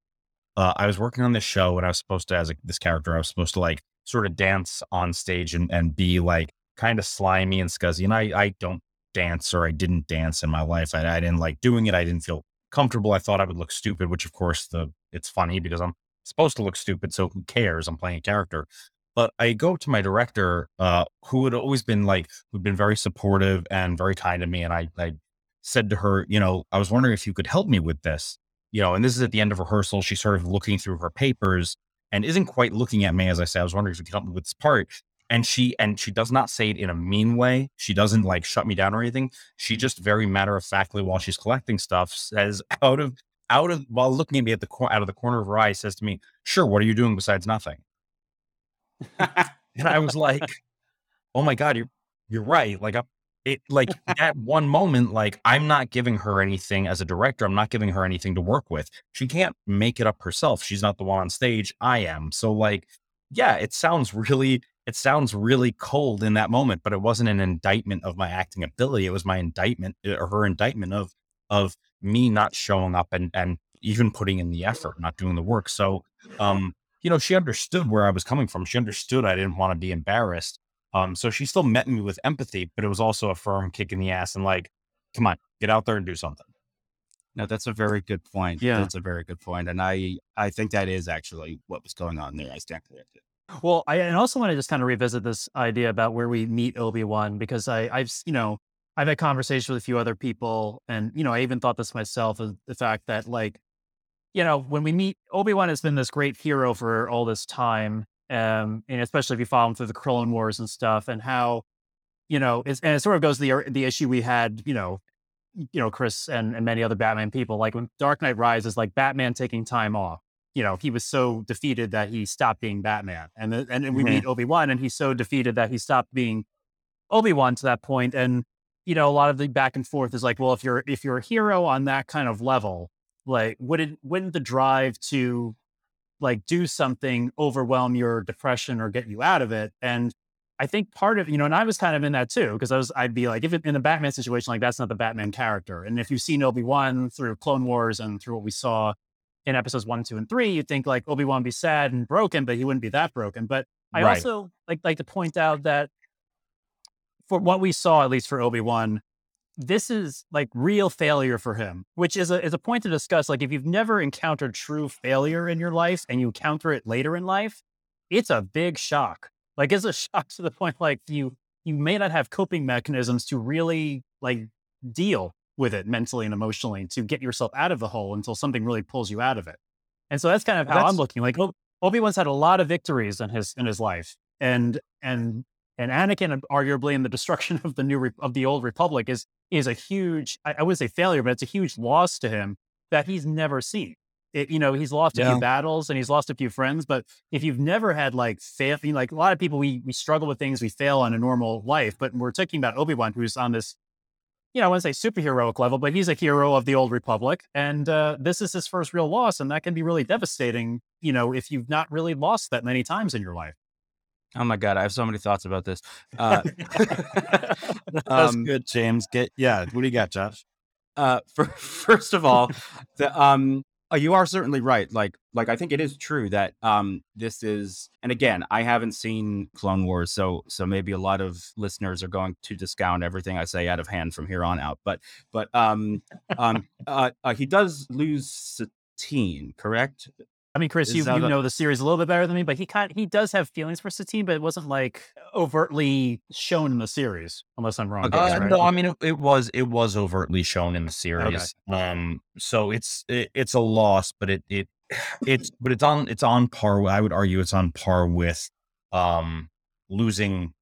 uh I was working on this show and I was supposed to as a, this character I was supposed to like sort of dance on stage and and be like kind of slimy and scuzzy and I I don't dance or I didn't dance in my life. I, I didn't like doing it. I didn't feel comfortable. I thought I would look stupid, which of course the it's funny because I'm supposed to look stupid, so who cares? I'm playing a character. But I go to my director, uh, who had always been like, who'd been very supportive and very kind to me. And I, I said to her, you know, I was wondering if you could help me with this, you know, and this is at the end of rehearsal. She's sort of looking through her papers and isn't quite looking at me as I say, I was wondering if you could help me with this part. And she, and she does not say it in a mean way. She doesn't like shut me down or anything. She just very matter of factly while she's collecting stuff says *laughs* out of, out of, while looking at me at the cor- out of the corner of her eye says to me, sure, what are you doing besides nothing? And I was like, oh my God, you're, you're right. Like, I, it, like *laughs* at one moment, like I'm not giving her anything as a director. I'm not giving her anything to work with. She can't make it up herself. She's not the one on stage. I am. So like, yeah, it sounds really, it sounds really cold in that moment, but it wasn't an indictment of my acting ability. It was my indictment or her indictment of, of me not showing up and, and even putting in the effort, not doing the work. So, um, you know, she understood where I was coming from. She understood I didn't want to be embarrassed. Um, so she still met me with empathy, but it was also a firm kick in the ass and like, come on, get out there and do something. No, that's a very good point. Yeah. that's a very good point, and I I think that is actually what was going on there. I stand corrected. Well, I and also want to just kind of revisit this idea about where we meet Obi Wan because I, I've you know I've had conversations with a few other people, and you know I even thought this myself is the fact that like you know when we meet Obi Wan has been this great hero for all this time, um, and especially if you follow him through the Clone Wars and stuff, and how you know it's, and it sort of goes to the the issue we had you know you know Chris and, and many other Batman people like when Dark Knight Rises like Batman taking time off you know, he was so defeated that he stopped being Batman. And then, and then we Mhm. meet Obi Wan, and he's so defeated that he stopped being Obi Wan to that point. And you know, a lot of the back and forth is like, well, if you're if you're a hero on that kind of level, like wouldn't wouldn't the drive to like do something overwhelm your depression or get you out of it? And I think part of you know, and I was kind of in that too because I was I'd be like, if it, in the Batman situation, like that's not the Batman character. And if you've seen Obi Wan through Clone Wars and through what we saw in episodes one, two, and three, you'd think like Obi Wan be sad and broken, but he wouldn't be that broken. But I Right. also like like to point out that for what we saw, at least for Obi Wan, this is like real failure for him, which is a is a point to discuss. Like if you've never encountered true failure in your life and you encounter it later in life, it's a big shock. Like it's a *laughs* shock to the point like you you may not have coping mechanisms to really like deal with it mentally and emotionally to get yourself out of the hole until something really pulls you out of it. And so that's kind of how That's- I'm looking. Like Obi Wan's had a lot of victories in his in his life, and and and Anakin, arguably, in the destruction of the new Re- of the old Republic, is is a huge I, I would say failure, but it's a huge loss to him that he's never seen. It, you know, he's lost a few battles and he's lost a few friends, but if you've never had like fail, you know, like a lot of people, we we struggle with things we fail on a normal life, but we're talking about Obi Wan, who's on this you know, I wouldn't say superheroic level, but he's a hero of the old republic. And uh, this is his first real loss. And that can be really devastating, you know, if you've not really lost that many times in your life. Oh my god, I have so many thoughts about this. Uh, *laughs* *laughs* That's um, good, James. Get yeah. What do you got, Josh? uh, *laughs* fir- first of all, the um, uh, you are certainly right. Like, like I think it is true that um, this is, and again, I haven't seen Clone Wars, so so maybe a lot of listeners are going to discount everything I say out of hand from here on out. But but um um *laughs* uh, uh he does lose Satine, correct? I mean, Chris, you, you know the series a little bit better than me, but he kind he does have feelings for Satine, but it wasn't like overtly shown in the series, unless I'm wrong. Okay, Uh, right? No, I mean it, it was it was overtly shown in the series. Um, so it's it, it's a loss, but it it it's but it's on it's on par. I would argue it's on par with um losing.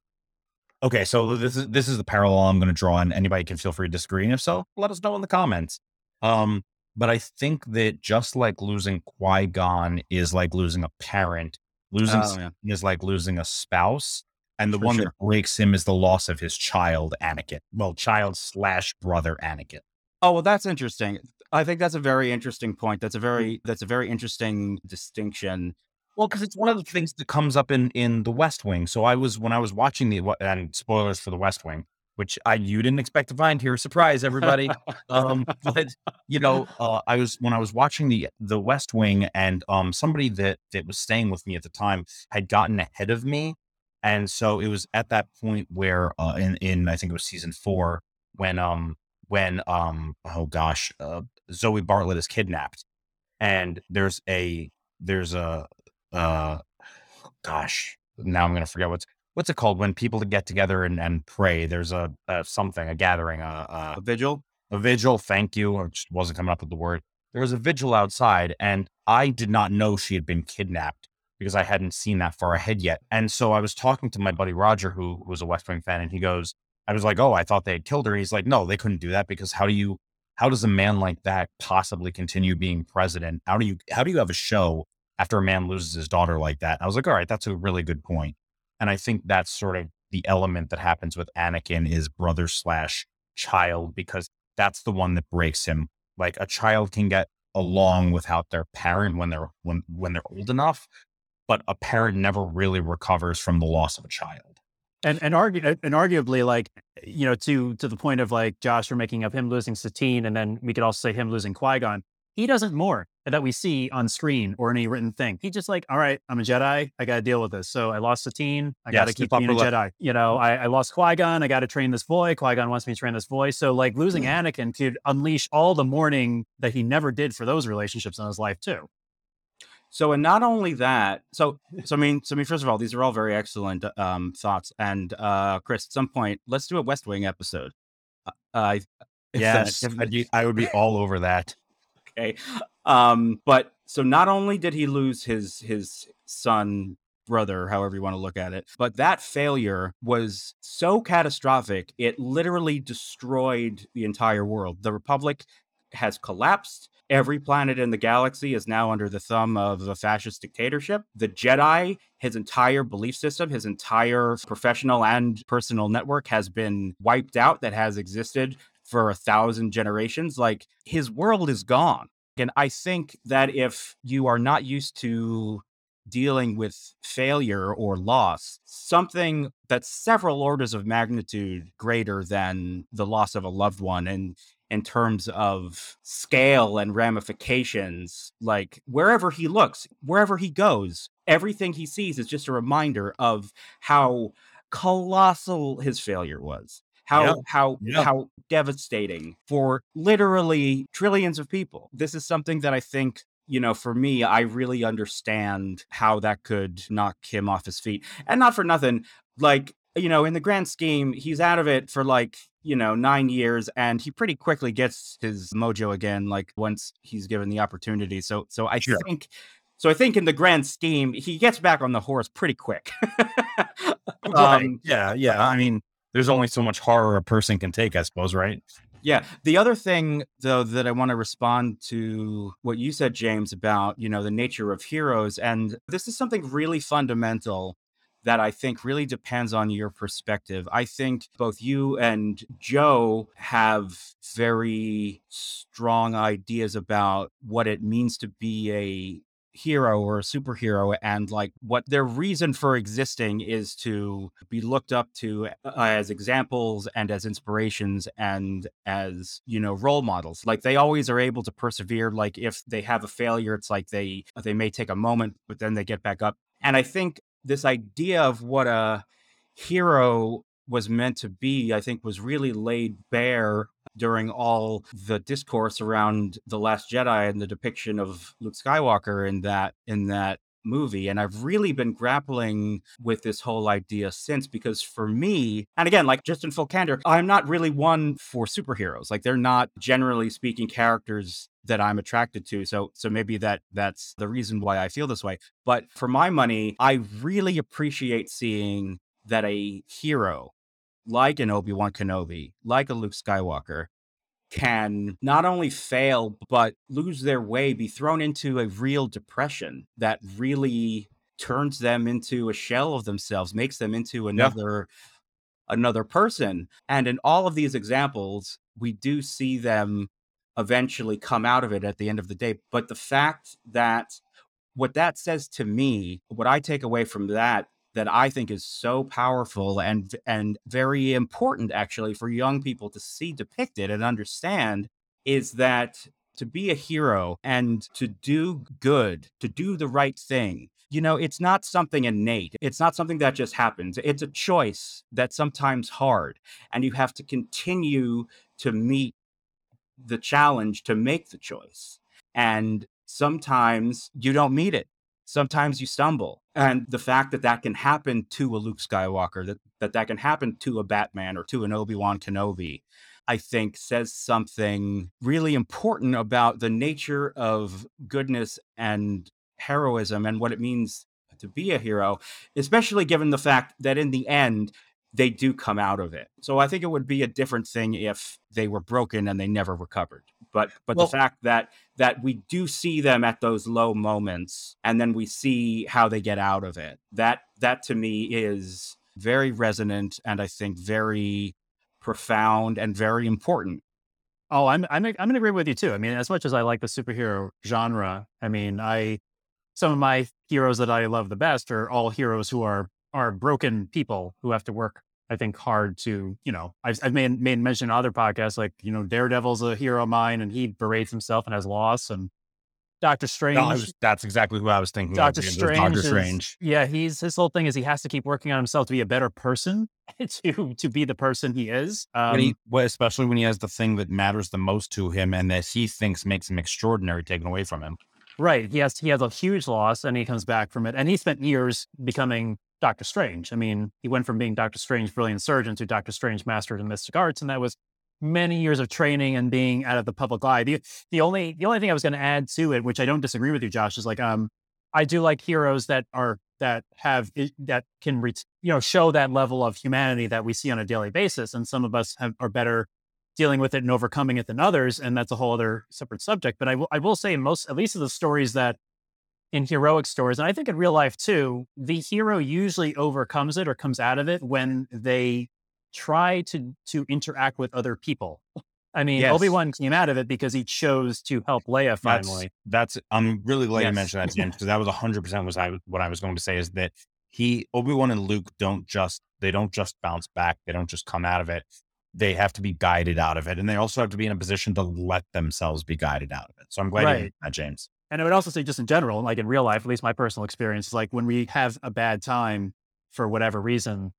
Okay, so this is this is the parallel I'm going to draw, and anybody can feel free to disagree, and if so, let us know in the comments. Um, but I think that just like losing Qui Gon is like losing a parent, losing Oh, yeah. is like losing a spouse. And the For one sure. that breaks him is the loss of his child, Anakin. Well, child slash brother, Anakin. Oh well, that's interesting. I think that's a very interesting point. That's a Mm. very that's a very interesting distinction. Well, because it's one of the things that comes up in in the West Wing. So I was when I was watching the and spoilers for the West Wing, which I you didn't expect to find here. Surprise, everybody. um, *laughs* but you know, uh, I was when I was watching the the West Wing, and um, somebody that that was staying with me at the time had gotten ahead of me, and so it was at that point where uh, in in I think it was season four when um when um oh gosh uh, Zoe Bartlett is kidnapped, and there's a there's a uh gosh now I'm gonna forget what's what's it called when people get together and, and pray there's a, a something a gathering a, a A vigil. a vigil. Thank you. I just wasn't coming up with the word. There was a vigil outside, and I did not know she had been kidnapped because I hadn't seen that far ahead yet. And so I was talking to my buddy Roger, who, who was a West Wing fan, and he goes, I was like, Oh, I thought they had killed her. He's like, No, they couldn't do that because how do you, how does a man like that possibly continue being president? How do you, how do you have a show after a man loses his daughter like that? I was like, All right, that's a really good point. And I think that's sort of the element that happens with Anakin is brother slash child because that's the one that breaks him. Like a child can get along without their parent when they're when when they're old enough, but a parent never really recovers from the loss of a child. and and, argu- and arguably like you know to to the point of like Josh for making of him losing Satine, and then we could also say him losing Qui Gon. He doesn't more that we see on screen or any written thing. He just like, all right, I'm a Jedi. I got to deal with this. So I lost Satine. I Yeah, got to keep up being a. Jedi. You know, I, I lost Qui Gon. I got to train this boy. Qui Gon wants me to train this boy. So like losing Anakin could unleash all the mourning that he never did for those relationships in his life too. So and not only that, so *laughs* so I mean, so I mean, first of all, these are all very excellent um thoughts. And uh Chris, at some point, let's do a West Wing episode. Uh, I if that- I'd be- I would be *laughs* all over that. Okay. Um, but so not only did he lose his his son, brother, however you want to look at it, but that failure was so catastrophic, it literally destroyed the entire world. The Republic has collapsed. Every planet in the galaxy is now under the thumb of a fascist dictatorship. The Jedi, his entire belief system, his entire professional and personal network has been wiped out that has existed for a thousand generations. Like his world is gone. And I think that if you are not used to dealing with failure or loss, something that's several orders of magnitude greater than the loss of a loved one and in terms of scale and ramifications, like wherever he looks, wherever he goes, everything he sees is just a reminder of how colossal his failure was. How how how devastating for literally trillions of people. This is something that I think you know, for me, I really understand how that could knock him off his feet. And not for nothing, like, you know, in the grand scheme, he's out of it for like, you know, nine years and he pretty quickly gets his mojo again, like once he's given the opportunity. So, so I Sure. think, so I think in the grand scheme, he gets back on the horse pretty quick. *laughs* um, yeah, yeah. I mean, there's only so much horror a person can take, I suppose, right? Yeah. The other thing, though, that I want to respond to what you said, James, about, you know, the nature of heroes. And this is something really fundamental that I think really depends on your perspective. I think both you and Joe have very strong ideas about what it means to be a hero or a superhero and like what their reason for existing is to be looked up to uh, as examples and as inspirations and as you know role models. Like they always are able to persevere like if they have a failure it's like they they may take a moment but then they get back up. And i think this idea of what a hero was meant to be i think was really laid bare during all the discourse around the last jedi and the depiction of luke skywalker in that in that movie. And i've really been grappling with this whole idea since because for me and again like just in full candor i'm not really one for superheroes. Like they're not generally speaking characters that i'm attracted to. So so maybe that that's the reason why i feel this way. But for my money i really appreciate seeing that a hero like an Obi-Wan Kenobi, like a Luke Skywalker, can not only fail, but lose their way, be thrown into a real depression that really turns them into a shell of themselves, makes them into another yeah. another person. And in all of these examples, we do see them eventually come out of it at the end of the day. But the fact that what that says to me, what I take away from that that I think is so powerful and and very important actually for young people to see depicted and understand is that to be a hero and to do good, to do the right thing. You know, it's not something innate. It's not something that just happens. It's a choice that's sometimes hard and you have to continue to meet the challenge to make the choice. And sometimes you don't meet it sometimes you stumble. And the fact that that can happen to a luke skywalker that that, that can happen to a batman or to an obi-wan kenobi i think says something really important about the nature of goodness and heroism and what it means to be a hero especially given the fact that in the end they do come out of it. So I think it would be a different thing if they were broken and they never recovered. But but well, the fact that that we do see them at those low moments and then we see how they get out of it. That that to me is very resonant and I think very profound and very important. Oh, I'm I'm I'm gonna agree with you too. I mean, as much as I like the superhero genre, I mean, I some of my heroes that I love the best are all heroes who are are broken people who have to work I think hard to, you know, I've, I've made, made mention in other podcasts, like, you know, Daredevil's a hero of mine and he berates himself and has loss and Doctor Strange. No, was, that's exactly who I was thinking. Doctor Strange. Doctor is, Yeah. He's, his whole thing is he has to keep working on himself to be a better person *laughs* to, to be the person he is. Um, when he, well, especially when he has the thing that matters the most to him and that he thinks makes him extraordinary taken away from him. Right. He has, he has a huge loss and he comes back from it. And he spent years becoming Doctor Strange. I mean, he went from being Doctor Strange, brilliant surgeon, to Doctor Strange, master in mystic arts, and that was many years of training and being out of the public eye. The, the only the only thing I was going to add to it, which I don't disagree with you, Josh, is like um, I do like heroes that are that have that can re- you know show that level of humanity that we see on a daily basis, and some of us have, are better dealing with it and overcoming it than others, and that's a whole other separate subject. But I I will say most, at least of the stories that in heroic stories, and I think in real life too, the hero usually overcomes it or comes out of it when they try to to interact with other people. I mean, yes. Obi Wan came out of it because he chose to help Leia finally. That's, that's I'm really glad yes. you mentioned that, *laughs* James, because that was 100 percent was I what I was going to say is that he Obi Wan and Luke don't just they don't just bounce back, they don't just come out of it. They have to be guided out of it, and they also have to be in a position to let themselves be guided out of it. So I'm glad right. you that, James. And I would also say, just in general, like in real life, at least my personal experience is like when we have a bad time for whatever reason,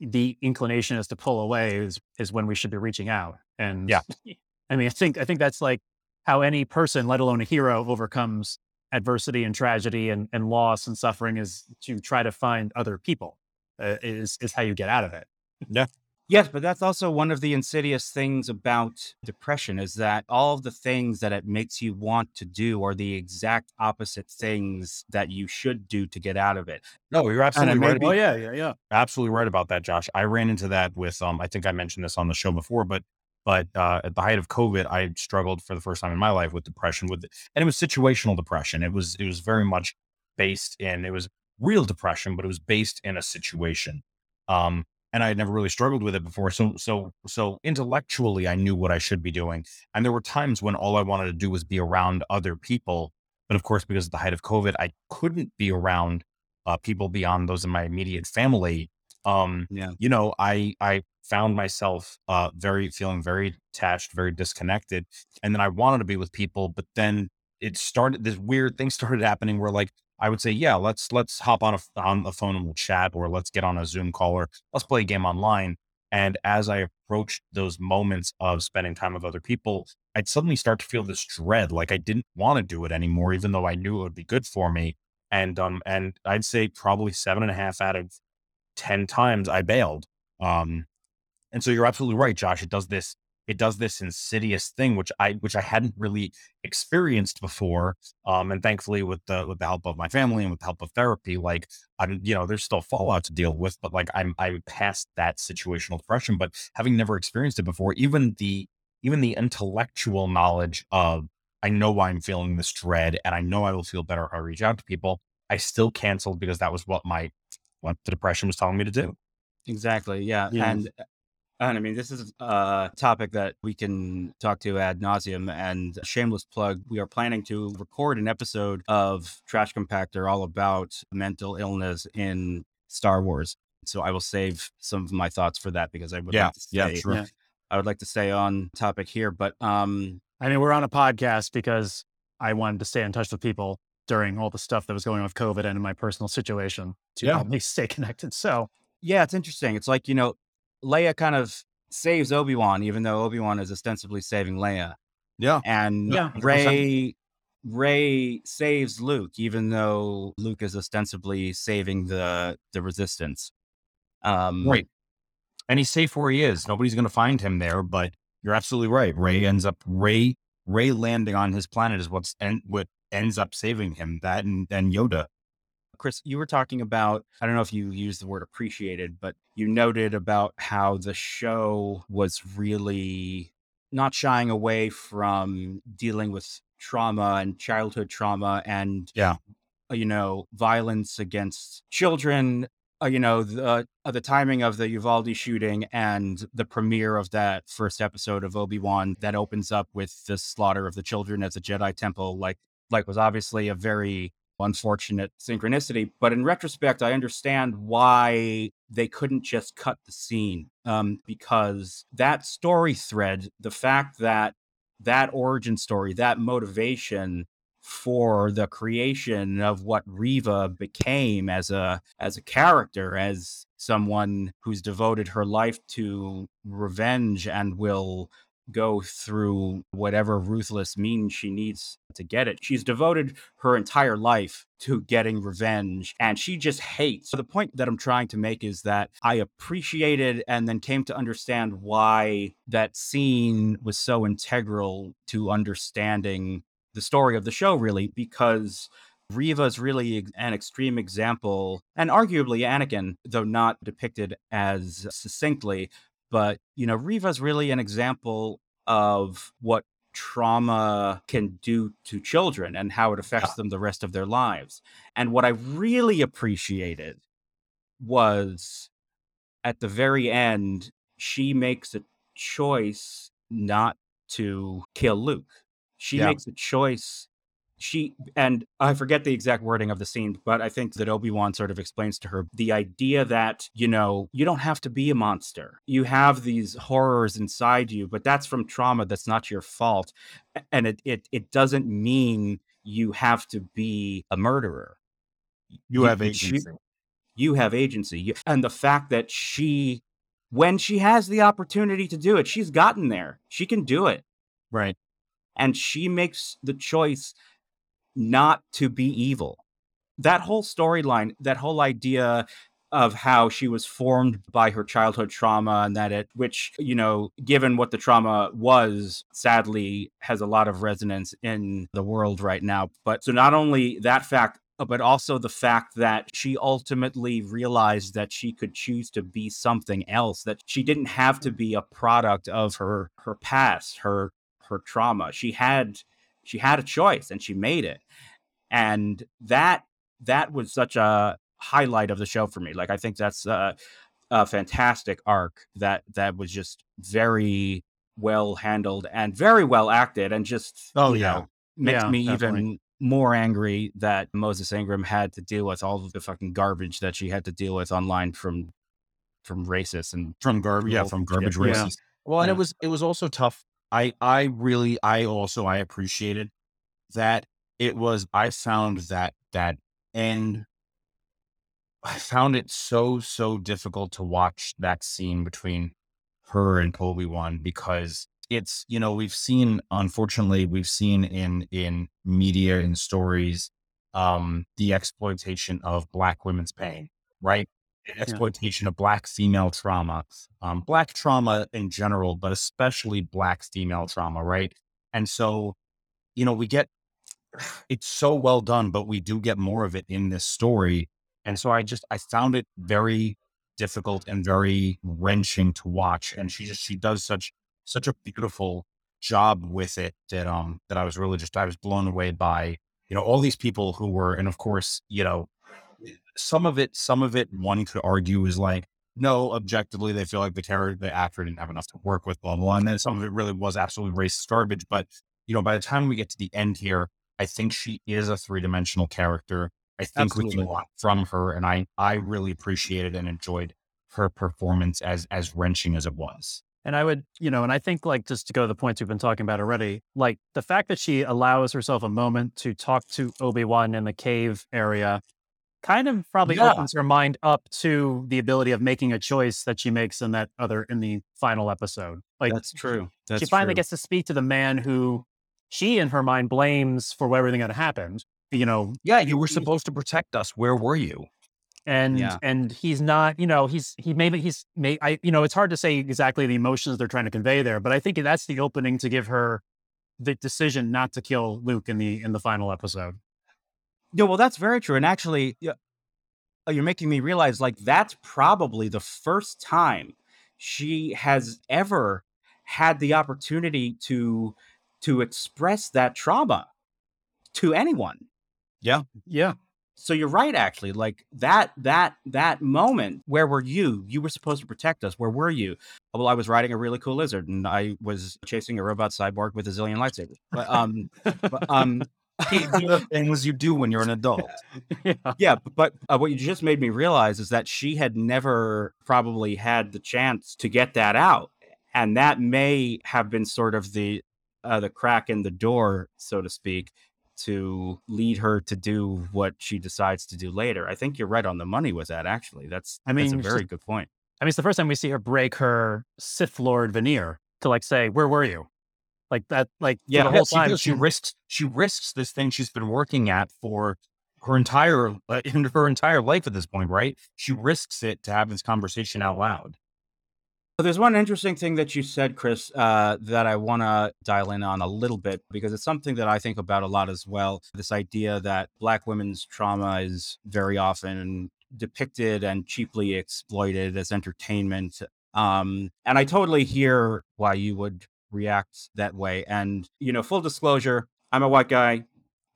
the inclination is to pull away is, is when we should be reaching out. And yeah, *laughs* I mean, I think, I think that's like how any person, let alone a hero, overcomes adversity and tragedy and, and loss and suffering is to try to find other people uh, is, is how you get out of it. Yeah. Yes, but that's also one of the insidious things about depression is that all of the things that it makes you want to do are the exact opposite things that you should do to get out of it. No, you're absolutely right. oh yeah, yeah, yeah. Absolutely right about that, Josh. I ran into that with um I think I mentioned this on the show before, but but uh, at the height of COVID, I struggled for the first time in my life with depression with and it was situational depression. It was it was very much based in it was real depression, but it was based in a situation. Um, and I had never really struggled with it before. So, so, so intellectually, I knew what I should be doing. And there were times when all I wanted to do was be around other people, But of course, because of the height of COVID, I couldn't be around uh, people beyond those in my immediate family. Um, Yeah. you know, I I found myself uh, very feeling very attached, very disconnected, and then I wanted to be with people, but then it started. This weird thing started happening where like I would say, yeah, let's let's hop on a on the phone and we'll chat, or let's get on a Zoom call, or let's play a game online. And as I approached those moments of spending time with other people, I'd suddenly start to feel this dread, like I didn't want to do it anymore, even though I knew it would be good for me. And um, and I'd say probably seven and a half out of ten times I bailed. Um, and so you're absolutely right, Josh. It does this, it does this insidious thing, which I which I hadn't really experienced before. Um, and thankfully, with the with the help of my family and with the help of therapy, like I'm, you know, there's still fallout to deal with, but like I'm I'm past that situational depression. But having never experienced it before, even the even the intellectual knowledge of I know why I'm feeling this dread and I know I will feel better if I reach out to people, I still canceled because that was what my what the depression was telling me to do. Exactly. Yeah. Yeah. And and I mean, this is a topic that we can talk to ad nauseum. And shameless plug, we are planning to record an episode of Trash Compactor all about mental illness in Star Wars. So I will save some of my thoughts for that because I would like to stay, sure. Yeah. I would like to stay on topic here. But um, I mean, we're on a podcast because I wanted to stay in touch with people during all the stuff that was going on with COVID and in my personal situation to Yeah. help me *laughs* stay connected. So yeah, it's interesting. It's like you know, Leia kind of saves Obi Wan, even though Obi Wan is ostensibly saving Leia. Yeah. and Yeah, Rey Rey saves Luke, even though Luke is ostensibly saving the the Resistance. Um, Right. And he's safe where he is. Nobody's going to find him there, but you're absolutely right. Rey ends up Rey Rey landing on his planet is what's and what ends up saving him. That and, and Yoda. Chris, you were talking about, I don't know if you used the word appreciated, but you noted about how the show was really not shying away from dealing with trauma and childhood trauma and, Yeah. uh, you know, violence against children. Uh, you know, the, uh, the timing of the Uvalde shooting and the premiere of that first episode of Obi Wan that opens up with the slaughter of the children at the Jedi Temple, like, like was obviously a very unfortunate synchronicity. But in retrospect, I understand why they couldn't just cut the scene um, because that story thread, the fact that that origin story, that motivation for the creation of what Reva became as a as a character, as someone who's devoted her life to revenge and will go through whatever ruthless means she needs to get it. She's devoted her entire life to getting revenge and she just hates. So the point that I'm trying to make is that I appreciated and then came to understand why that scene was so integral to understanding the story of the show really because Reva is really an extreme example, and arguably Anakin, though not depicted as succinctly, but you know, Reva's really an example of what trauma can do to children and how it affects them the rest of their lives. And what I really appreciated was at the very end, she makes a choice not to kill Luke. She Yeah. makes a choice. She and I forget the exact wording of the scene, but I think that Obi Wan sort of explains to her the idea that, you know, you don't have to be a monster. You have these horrors inside you, but that's from trauma. That's not your fault. And it it, it doesn't mean you have to be a murderer. You have agency. choo- you have agency. You- And the fact that she, when she has the opportunity to do it, she's gotten there. She can do it. Right. And she makes the choice not to be evil. That whole storyline, that whole idea of how she was formed by her childhood trauma and that it, which, you know, given what the trauma was, sadly has a lot of resonance in the world right now. But so not only that fact, but also the fact that she ultimately realized that she could choose to be something else, that she didn't have to be a product of her her past, her her trauma. She had she had a choice and she made it. And that that was such a highlight of the show for me. Like I think that's a, a fantastic arc that that was just very well handled and very well acted and just Oh, you yeah. know, makes Yeah, me definitely. even more angry that Moses Ingram had to deal with all of the fucking garbage that she had to deal with online from from racists and from garbage, yeah, from garbage yeah. races. Well, and Yeah. it was it was also tough. I I really I also I appreciated that it was. I found that that end. I found it so so difficult to watch that scene between her and Obi Wan because it's you know we've seen unfortunately we've seen in in media and stories um the exploitation of black women's pain right exploitation of black female trauma um black trauma in general but especially black female trauma right? And so you know we get *sighs* it's so well done but we do get more of it in this story. And so i just i found it very difficult and very wrenching to watch and she just she does such such a beautiful job with it that um that I was really just I was blown away by you know all these people who were and of course you know some of it some of it one could argue is like no objectively they feel like the character the actor didn't have enough to work with blah blah, blah. and then some of it really was absolutely racist garbage but you know by the time we get to the end here I think she is a three dimensional character I think we can lot from her and I I really appreciated and enjoyed her performance as as wrenching as it was. And I would, you know, and I think like just to go to the points we've been talking about already, like the fact that she allows herself a moment to talk to Obi Wan in the cave area kind of probably Yeah. opens her mind up to the ability of making a choice that she makes in that other in the final episode. Like that's true. That's she finally true. gets to speak to the man who she in her mind blames for everything that happened. You know, Yeah, you were supposed to protect us. Where were you? and Yeah. and he's not you know he's he maybe he's may i you know it's hard to say exactly the emotions they're trying to convey there but i think that's the opening to give her the decision not to kill luke in the in the final episode Yeah, well, that's very true. And actually, yeah, uh, you're making me realize like that's probably the first time she has ever had the opportunity to to express that trauma to anyone. yeah Yeah. So you're right, actually. Like that that that moment. Where were you? You were supposed to protect us. Where were you? Well, I was riding a really cool lizard, and I was chasing a robot cyborg with a zillion lightsabers. But um, but, um, *laughs* things you do when you're an adult. *laughs* yeah yeah, but uh, what you just made me realize is that she had never probably had the chance to get that out, and that may have been sort of the uh, the crack in the door, so to speak, to lead her to do what she decides to do later. I think you're right on the money with that. Actually, that's I that's mean, a very just- good point. i mean it's the first time we see her break her sith lord veneer to like say where were you like that like for Yeah, the whole she, time she she- risks she risks this thing she's been working at for her entire uh, *laughs* in her entire life at this point, right? She risks it to have this conversation out loud. But There's one interesting thing that you said, Chris, uh, that I want to dial in on a little bit because it's something that I think about a lot as well. This idea that Black women's trauma is very often depicted and cheaply exploited as entertainment. Um, and I totally hear why you would react that way. And, you know, full disclosure, I'm a white guy.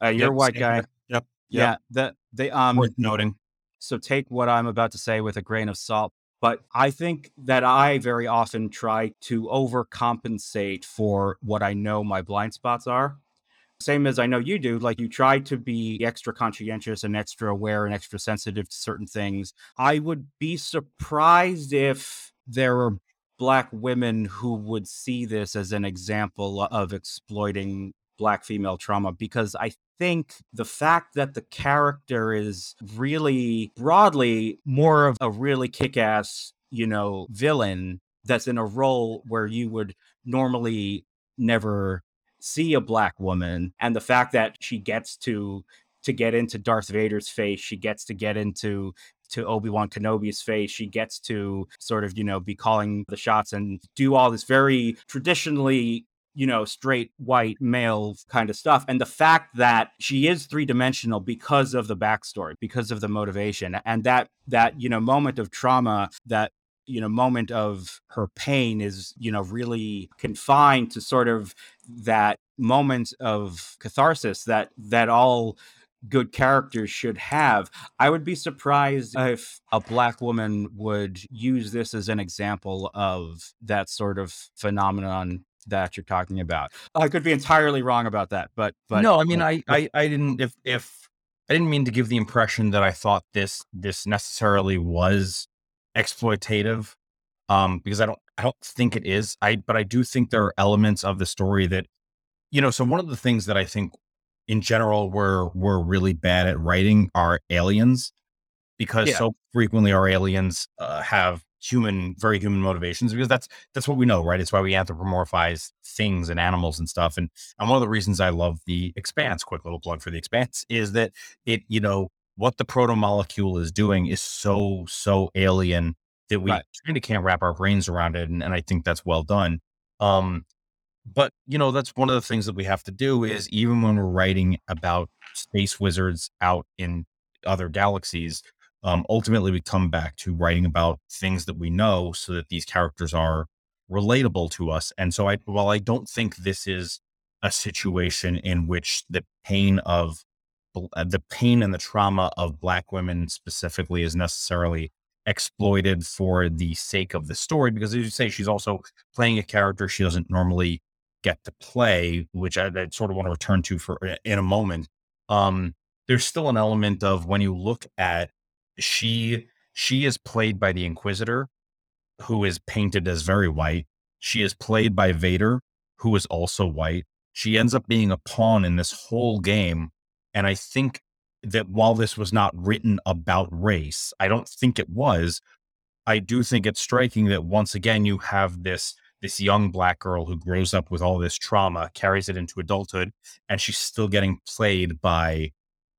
Uh, you're Yep, a white guy. here. Yep. Yeah. That they, um, Worth noting. so take what I'm about to say with a grain of salt. But I think that I very often try to overcompensate for what I know my blind spots are. Same as I know you do. Like you try to be extra conscientious and extra aware and extra sensitive to certain things. I would be surprised if there were black women who would see this as an example of exploiting black female trauma because I think the fact that the character is really broadly more of a really kick ass, you know, villain that's in a role where you would normally never see a black woman and the fact that she gets to to get into Darth Vader's face, she gets to get into to Obi-Wan Kenobi's face, she gets to sort of, you know, be calling the shots and do all this very traditionally you know, straight white male kind of stuff. And the fact that she is three dimensional because of the backstory, because of the motivation, and that that you know moment of trauma, that you know moment of her pain is you know really confined to sort of that moment of catharsis that that all good characters should have. I would be surprised if a black woman would use this as an example of that sort of phenomenon that you're talking about. I could be entirely wrong about that, but but no, I mean, I, I, I didn't. If if I didn't mean to give the impression that I thought this this necessarily was exploitative, um, because I don't I don't think it is. I but I do think there are elements of the story that, you know. So one of the things that I think, in general, we're we're really bad at writing are aliens, because Yeah. so frequently our aliens uh, have human, very human motivations. Because that's that's what we know, right? It's why we anthropomorphize things and animals and stuff. And and one of the reasons I love the Expanse, quick little plug for the Expanse, is that it, you know, what the proto molecule is doing is so so alien that we Right. kind of can't wrap our brains around it, and, and I think that's well done. Um, but you know, that's one of the things that we have to do is even when we're writing about space wizards out in other galaxies, um, ultimately we come back to writing about things that we know, so that these characters are relatable to us. And so, I while I don't think this is a situation in which the pain of uh, the pain and the trauma of black women specifically is necessarily exploited for the sake of the story because as you say she's also playing a character she doesn't normally get to play which i, I sort of want to return to for in a moment um there's still an element of when you look at she she is played by the inquisitor who is painted as very white she is played by vader who is also white she ends up being a pawn in this whole game and i think that while this was not written about race, I don't think it was. I do think it's striking that once again you have this this young black girl who grows up with all this trauma, carries it into adulthood, and she's still getting played by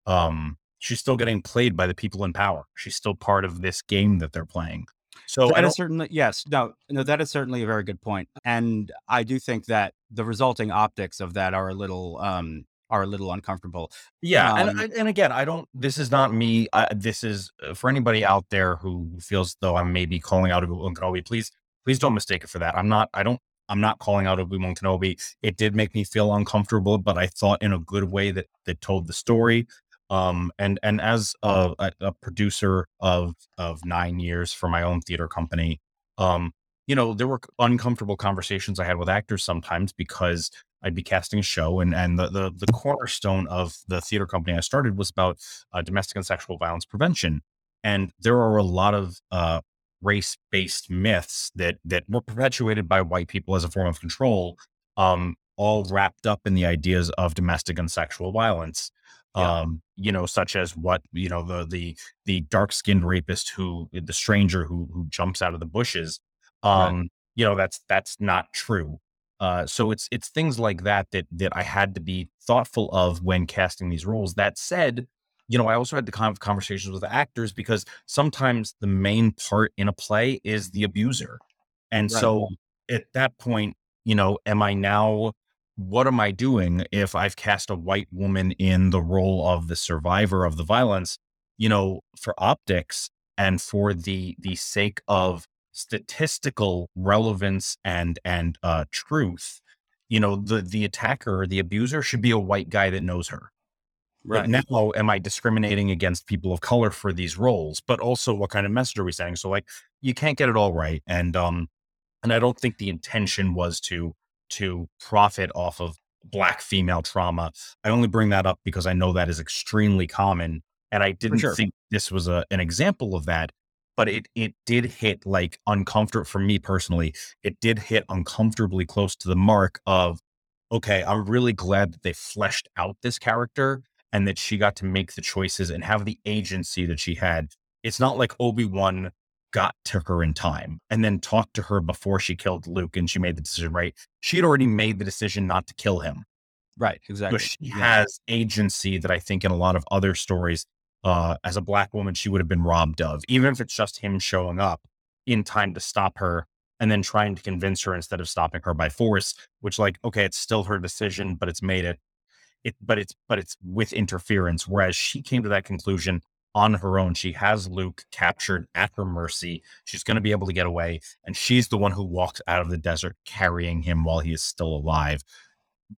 um she's still getting played by the people in power. She's still part of this game that they're playing. So that don't certainly yes. No, no, that is certainly a very good point, and I do think that the resulting optics of that are a little um are a little uncomfortable. Yeah, Um, and and again, I don't. This is not me. I, this is uh, for anybody out there who feels though I'm maybe calling out Wan Kenobi. Please, please don't mistake it for that. I'm not. I don't. I'm not calling out Obi Wan Kenobi. It did make me feel uncomfortable, but I thought in a good way that that told the story. Um, and and as a, a, a producer of of nine years for my own theater company, um, you know, there were uncomfortable conversations I had with actors sometimes because I'd be casting a show, and and the the, the cornerstone of the theater company I started was about uh, domestic and sexual violence prevention, and there are a lot of uh, race based myths that that were perpetuated by white people as a form of control, um, all wrapped up in the ideas of domestic and sexual violence. Yeah. Um, you know, such as what you know the the the dark skinned rapist who the stranger who who jumps out of the bushes. Right. Um, you know that's that's not true. Uh, so it's it's things like that that that I had to be thoughtful of when casting these roles. That said, you know, I also had to of conversations with the actors because sometimes the main part in a play is the abuser, and Right. so at that point, you know, am I now? What am I doing if I've cast a white woman in the role of the survivor of the violence? You know, for optics and for the the sake of statistical relevance and and uh truth you know the the attacker the abuser should be a white guy that knows her but Right. now am i discriminating against people of color for these roles but also what kind of message are we sending? so like you can't get it all right and um and i don't think the intention was to to profit off of black female trauma i only bring that up because i know that is extremely common and i didn't sure. think this was a, an example of that but it it did hit like uncomfortable for me personally it did hit uncomfortably close to the mark of okay i'm really glad that they fleshed out this character and that she got to make the choices and have the agency that she had it's not like obi-wan got to her in time and then talked to her before she killed luke and she made the decision right she had already made the decision not to kill him Right. so Exactly. she Yeah. has agency that I think in a lot of other stories, uh, as a black woman, she would have been robbed of, even if it's just him showing up in time to stop her and then trying to convince her instead of stopping her by force, which like, okay, it's still her decision, but it's made it, it, but it's, but it's with interference. Whereas she came to that conclusion on her own. She has Luke captured at her mercy. She's going to be able to get away. And she's the one who walks out of the desert carrying him while he is still alive.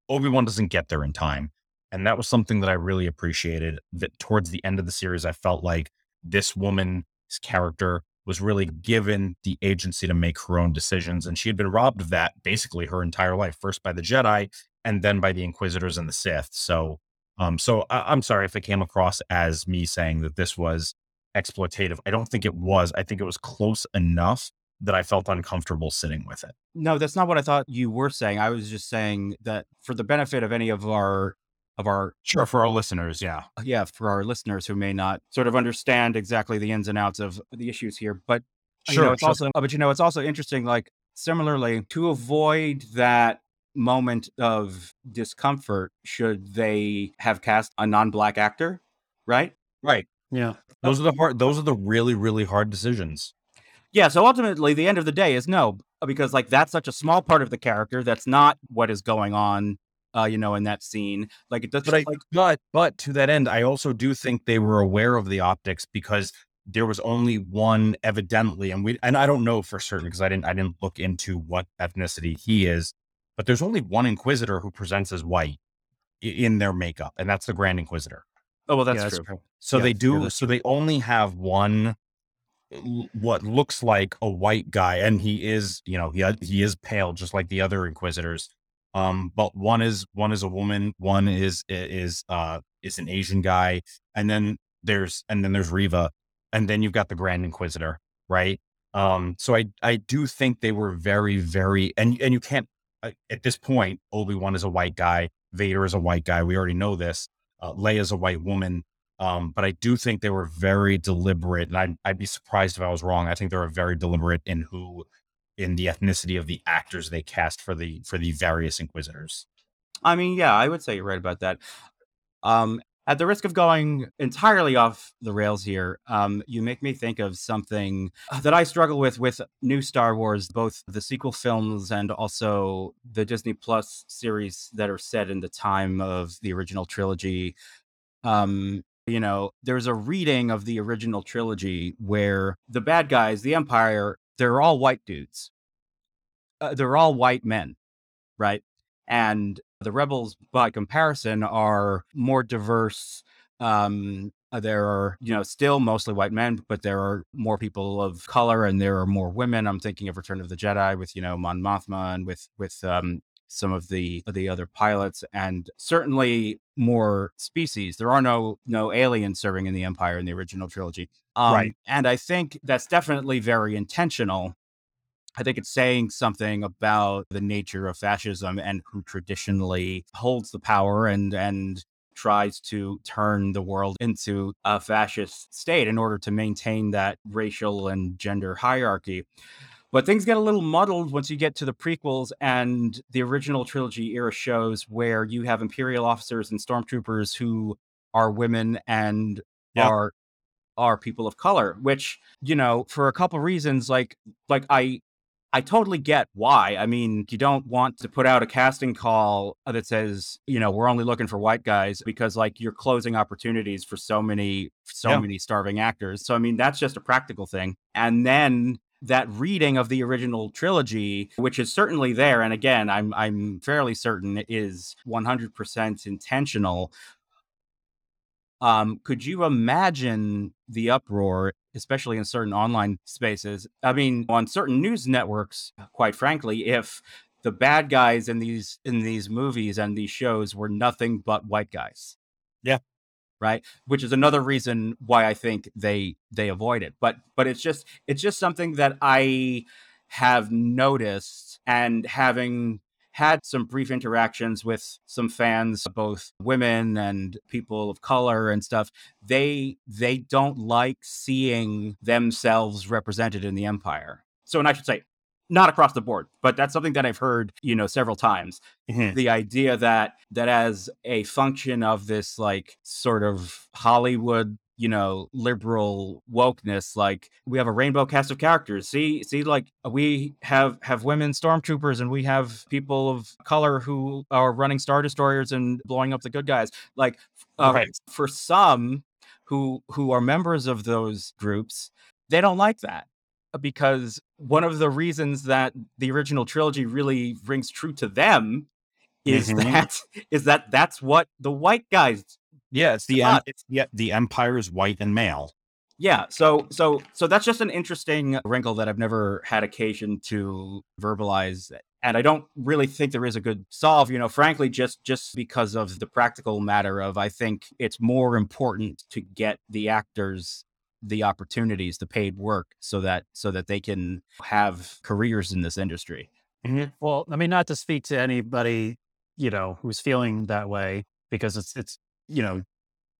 Obi-Wan doesn't get there in time. And that was something that I really appreciated that towards the end of the series, I felt like this woman's character was really given the agency to make her own decisions. And she had been robbed of that basically her entire life, first by the Jedi and then by the Inquisitors and the Sith. So, um, so I, I'm sorry if it came across as me saying that this was exploitative. I don't think it was. I think it was close enough that I felt uncomfortable sitting with it. No, that's not what I thought you were saying. I was just saying that for the benefit of any of our of our Sure, for our listeners, yeah. yeah, for our listeners who may not sort of understand exactly the ins and outs of the issues here, but you know, Sure, it's sure. also uh, but you know, it's also interesting like similarly to avoid that moment of discomfort should they have cast a non-black actor, right? Right. Yeah. Those are the hard. Those are the really, really hard decisions. Yeah, so ultimately the end of the day is no because like that's such a small part of the character that's not what is going on uh you know in that scene. Like it does But I, like but but to that end, I also do think they were aware of the optics because there was only one evidently, and we and I don't know for certain because I didn't I didn't look into what ethnicity he is, but there's only one Inquisitor who presents as white in their makeup, and that's the Grand Inquisitor. oh well that's, Yeah, that's true. So Yeah, they do. that's So they only have one, what looks like a white guy, and he is, you know, he he is pale, just like the other Inquisitors. Um, but one is one is a woman, one is is uh is an Asian guy, and then there's and then there's Reva, and then you've got the Grand Inquisitor, right? Um, so I I do think they were very very and and you can't at this point Obi Wan is a white guy, Vader is a white guy. We already know this. Uh, is a white woman. Um, but I do think they were very deliberate, and I'd, I'd be surprised if I was wrong. I think they were very deliberate in who, in the ethnicity of the actors they cast for the for the various Inquisitors. I mean, yeah, I would say you're right about that. Um, at the risk of going entirely off the rails here, um, you make me think of something that I struggle with with new Star Wars, both the sequel films and also the Disney Plus series that are set in the time of the original trilogy. Um, you know, there's a reading of the original trilogy where the bad guys, the Empire, they're all white dudes. Uh, they're all white men, right? and the rebels by comparison are more diverse um there are you know still mostly white men but there are more people of color and there are more women. I'm thinking of return of the jedi with you know mon mothma and with with um some of the the other pilots and certainly more species. There are no no aliens serving in the empire in the original trilogy. Um, Right. and i think that's definitely very intentional I think it's saying something about the nature of fascism and who traditionally holds the power and and tries to turn the world into a fascist state in order to maintain that racial and gender hierarchy. But things get a little muddled once you get to the prequels and the original trilogy era shows where you have imperial officers and stormtroopers who are women and Yeah. are are people of color, which, you know, for a couple reasons like like I I totally get why. I mean, you don't want to put out a casting call that says, you know, we're only looking for white guys because like you're closing opportunities for so many so Yeah. many starving actors. So I mean, that's just a practical thing. And then that reading of the original trilogy, which is certainly there, and again, I'm I'm fairly certain it is 100% intentional. Um, could you imagine the uproar, especially in certain online spaces? I mean, on certain news networks, quite frankly, if the bad guys in these in these movies and these shows were nothing but white guys. Yeah. Right? Which is another reason why I think they they avoid it. But but it's just it's just something that I have noticed and having had some brief interactions with some fans both women and people of color and stuff. They they don't like seeing themselves represented in the empire. So and i should say not across the board but that's something that i've heard you know several times. Mhm. the idea that that as a function of this like sort of hollywood you know liberal wokeness like we have a rainbow cast of characters see see like we have have women stormtroopers and we have people of color who are running star destroyers and blowing up the good guys like uh, Right. for some who who are members of those groups they don't like that because one of the reasons that the original trilogy really rings true to them is Mhm. that *laughs* is that that's what the white guys Yeah, it's the em- it's yeah, the Empire's white and male. Yeah, so so so that's just an interesting wrinkle that I've never had occasion to verbalize and I don't really think there is a good solve, you know, frankly just just because of the practical matter of I think it's more important to get the actors the opportunities, the paid work so that so that they can have careers in this industry. Mm-hmm. Well, I mean not to speak to anybody, you know, who's feeling that way because it's it's you know,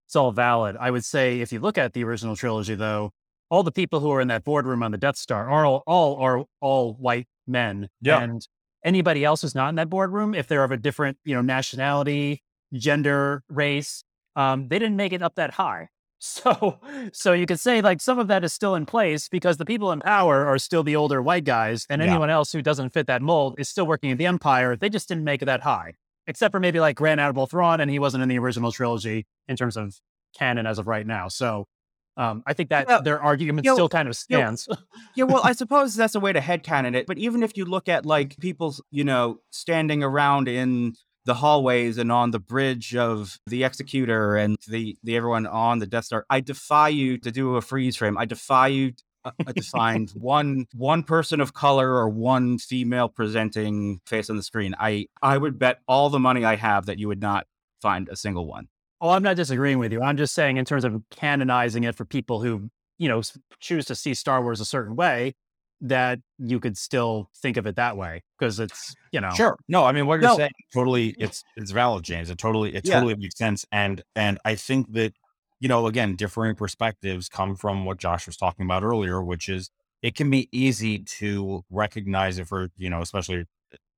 it's all valid. I would say if you look at the original trilogy, though, all the people who are in that boardroom on the Death Star are all, all are all white men. Yeah. And anybody else who's not in that boardroom, if they're of a different, you know, nationality, gender, race, um, they didn't make it up that high. *laughs* So, so you could say like some of that is still in place because the people in power are still the older white guys, and Yeah. anyone else who doesn't fit that mold is still working at the Empire. They just didn't make it that high, except for maybe like Grand Admiral Thrawn, and he wasn't in the original trilogy in terms of canon as of right now. So, um, I think that Well, their argument yo- still kind of stands. *laughs* Yeah, well, I suppose that's a way to headcanon it. But even if you look at like people, you know, standing around in the hallways and on the bridge of the executor and the the everyone on the Death Star, I defy you to do a freeze frame. I defy you uh, uh, find one one person of color or one female presenting face on the screen. I I would bet all the money I have that you would not find a single one. Oh, I'm not disagreeing with you. I'm just saying, in terms of canonizing it for people who, you know, choose to see Star Wars a certain way, that you could still think of it that way because it's, you know, Sure. No, I mean what you're No. saying totally it's it's valid, James. It totally it Yeah. totally makes sense. And and I think that, you know, again, differing perspectives come from what Josh was talking about earlier, which is it can be easy to recognize it for, you know, especially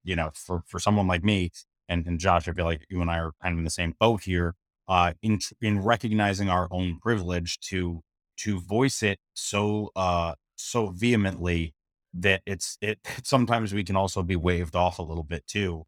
you know, for for someone like me and, and Josh, I feel like you and I are kind of in the same boat here, uh, in in recognizing our own privilege to to voice it so uh so vehemently that it's it *laughs* sometimes we can also be waved off a little bit too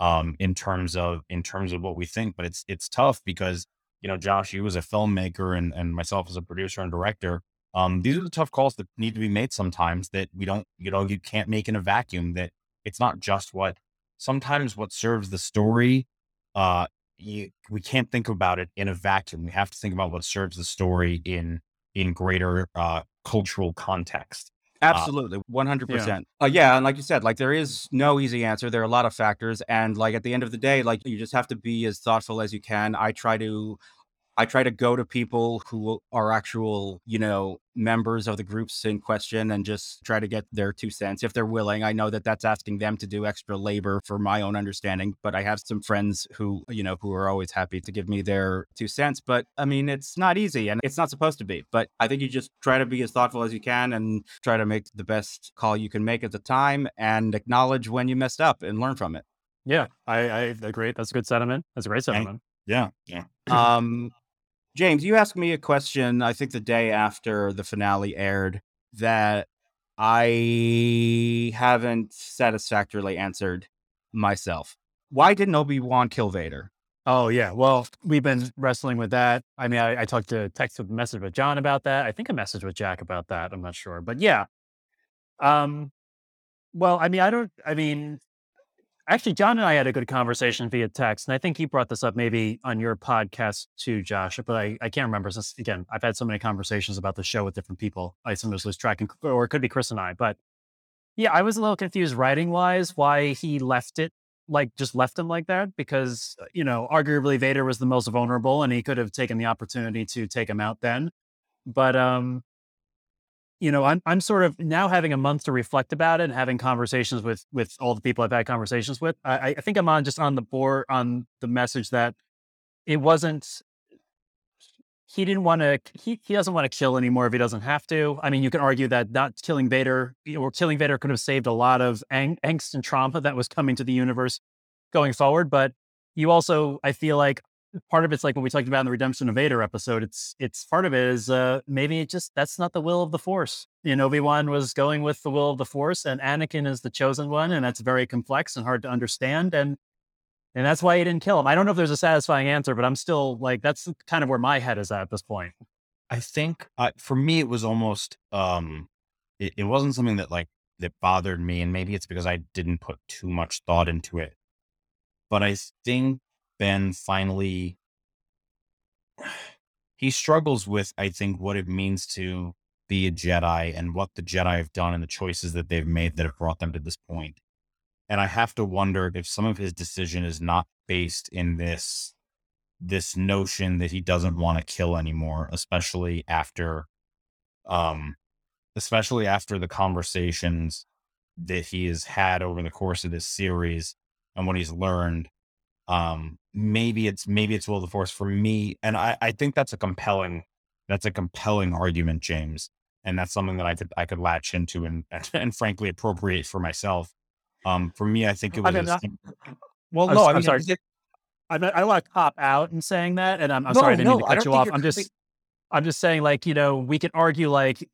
um in terms of in terms of what we think but it's it's tough because you know josh you as a filmmaker and and myself as a producer and director um these are the tough calls that need to be made sometimes that we don't you know you can't make in a vacuum that it's not just what sometimes what serves the story uh you, we can't think about it in a vacuum. We have to think about what serves the story in in greater uh cultural context Absolutely, one hundred percent. Uh, yeah, and like you said, like there is no easy answer. There are a lot of factors, and like at the end of the day, like you just have to be as thoughtful as you can. I try to, I try to go to people who are actual, you know, members of the groups in question, and just try to get their two cents if they're willing. I know that that's asking them to do extra labor for my own understanding, but I have some friends who, you know, who are always happy to give me their two cents. But I mean, it's not easy, and it's not supposed to be. But I think you just try to be as thoughtful as you can, and try to make the best call you can make at the time, and acknowledge when you messed up and learn from it. yeah, I, I agree. That's a good sentiment. That's a great sentiment. yeah yeah *clears throat* Um, James, you asked me a question, I think the day after the finale aired, that I haven't satisfactorily answered myself. Why didn't Obi Wan kill Vader? Oh yeah. Well, we've been wrestling with that. I mean, I, I talked to text with message with John about that. I think a message with Jack about that. I'm not sure, but yeah. Um. Well, I mean, I don't. I mean, actually, John and I had a good conversation via text, and I think he brought this up maybe on your podcast too, Josh. But I, I can't remember since again I've had so many conversations about the show with different people. I sometimes lose track, and- or it could be Chris and I. But yeah, I was a little confused writing wise why he left it like just left him like that because uh, you know arguably Vader was the most vulnerable and he could have taken the opportunity to take him out then but um you know I'm I'm sort of now having a month to reflect about it and having conversations with with all the people I've had conversations with I, I think I'm on just on the board on the message that it wasn't he didn't want to he, he doesn't want to kill anymore if he doesn't have to. I mean you can argue that not killing vader or killing vader could have saved a lot of ang- angst and trauma that was coming to the universe going forward but you also i feel like part of it's like what we talked about in the redemption of vader episode it's it's part of it is uh maybe it just that's not the will of the force you know obi-wan was going with the will of the force and anakin is the chosen one and that's very complex and hard to understand and and that's why he didn't kill him. I don't know if there's a satisfying answer, but I'm still like, that's kind of where my head is at at this point. I think for me it was almost um it, it wasn't something that like that bothered me and maybe it's because I didn't put too much thought into it. But I think Ben finally he struggles with, I think, what it means to be a Jedi and what the Jedi have done and the choices that they've made that have brought them to this point. And I have to wonder if some of his decision is not based in this this notion that he doesn't want to kill anymore, especially after um especially after the conversations that he has had over the course of this series and what he's learned. Um maybe it's maybe it's will of the force for me. And I, I think that's a compelling that's a compelling argument, James. And that's something that I could I could latch into and and, *laughs* and frankly appropriate for myself. Um for me, I think it I was mean, not- sim- well, I'm no, i'm, mean, sorry. it- I, mean, I don't want to cop out in saying that, and I'm, I'm No, sorry, I didn't mean to cut you off. I'm just, I'm just saying, like you know, we can argue like,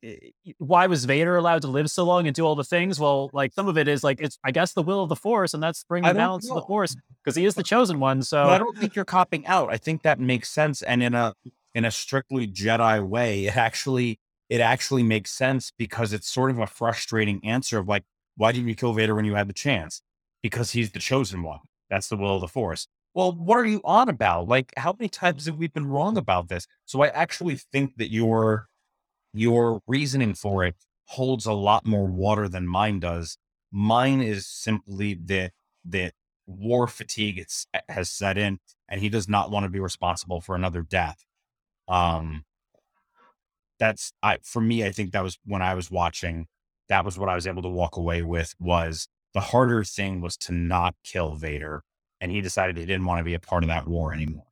why was Vader allowed to live so long and do all the things? Well, like some of it is like it's, I guess, the will of the Force, and that's bringing I the don't balance of the. Force because he is the chosen one. So But I don't think you're copping out. I think that makes sense, and in a in a strictly Jedi way, it actually it actually makes sense because it's sort of a frustrating answer of like, why didn't you kill Vader when you had the chance? Because he's the chosen one. That's the will of the Force. Well, what are you on about? Like, how many times have we been wrong about this? So I actually think that your your reasoning for it holds a lot more water than mine does. Mine is simply that that war fatigue it's, has set in, and he does not want to be responsible for another death. Um, that's I for me. I think that was when I was watching. That was what I was able to walk away with. Was the harder thing was to not kill Vader, and he decided he didn't want to be a part of that war anymore.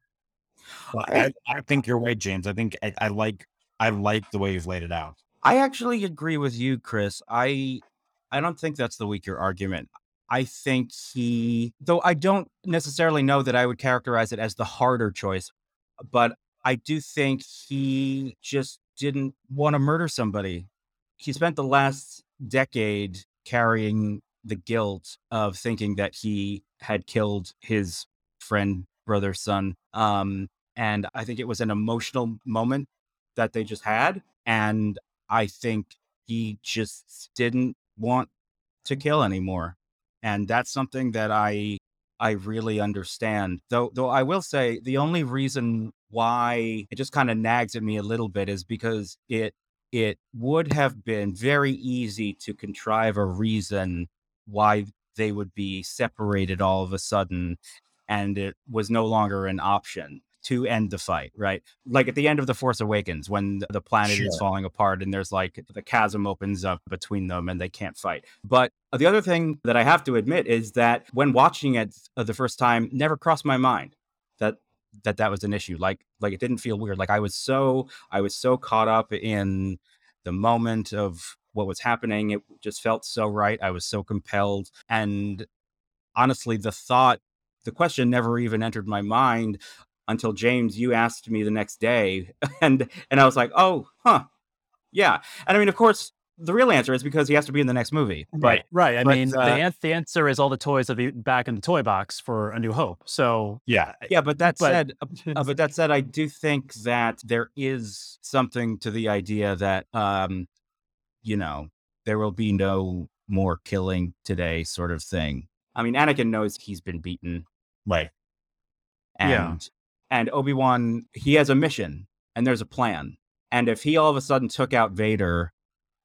But I, I think you're right, James. I think I, I like I like the way you've laid it out. I actually agree with you, Chris. I I don't think that's the weaker argument. I think he, though I don't necessarily know that I would characterize it as the harder choice, but I do think he just didn't want to murder somebody. He spent the last decade carrying the guilt of thinking that he had killed his friend, brother, son. Um, and I think it was an emotional moment that they just had. And I think he just didn't want to kill anymore. And that's something that I I really understand. Though though I will say the only reason why it just kind of nags at me a little bit is because it it would have been very easy to contrive a reason why they would be separated all of a sudden and it was no longer an option to end the fight, right? Like at the end of The Force Awakens, when the planet is falling apart and there's like the chasm opens up between them and they can't fight. But the other thing that I have to admit is that when watching it uh, the first time, never crossed my mind that that that was an issue. Like like it didn't feel weird. Like I was so I was so caught up in the moment of what was happening. It just felt so right. I was so compelled. And honestly, the thought, the question never even entered my mind until James, you asked me the next day. *laughs* And and I was like, oh, huh. Yeah. And I mean, of course, the real answer is because he has to be in the next movie. But right, right. I but, mean, uh, the, an- the answer is all the toys be back in the toy box for A New Hope. So Yeah, yeah, but that But- said, uh, but that said, I do think that there is something to the idea that, um, you know, there will be no more killing today, sort of thing. I mean, Anakin knows he's been beaten, right. and Yeah. and Obi Wan he has a mission and there's a plan, and if he all of a sudden took out Vader,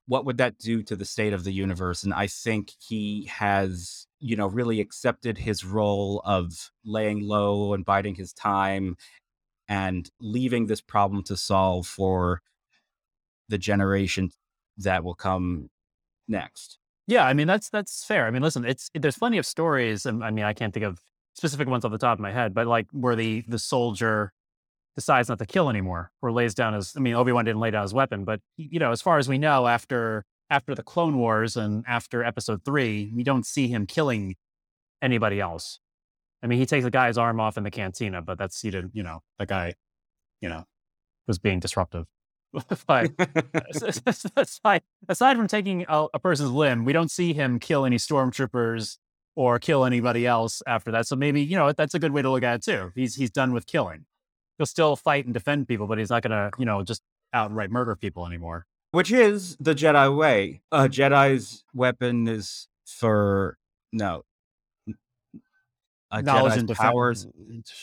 what would that do to the state of the universe? And I think he has, you know, really accepted his role of laying low and biding his time and leaving this problem to solve for the generation that will come next. Yeah, I mean that's that's fair. I mean, listen, it's there's plenty of stories. I mean, I can't think of specific ones off the top of my head, but like where the the soldier decides not to kill anymore, or lays down his. I mean, Obi Wan didn't lay down his weapon, but you know, as far as we know, after after the Clone Wars and after Episode Three, we don't see him killing anybody else. I mean, he takes a guy's arm off in the cantina, but that's didn't. You know, the guy, you know, was being disruptive. *laughs* but aside, aside from taking a, a person's limb, we don't see him kill any stormtroopers or kill anybody else after that. So maybe you know that's a good way to look at it too. He's he's done with killing. He'll still fight and defend people, but he's not gonna you know just outright murder people anymore. Which is the Jedi way. A Jedi's weapon is for no. A knowledge Jedi's and defense. powers.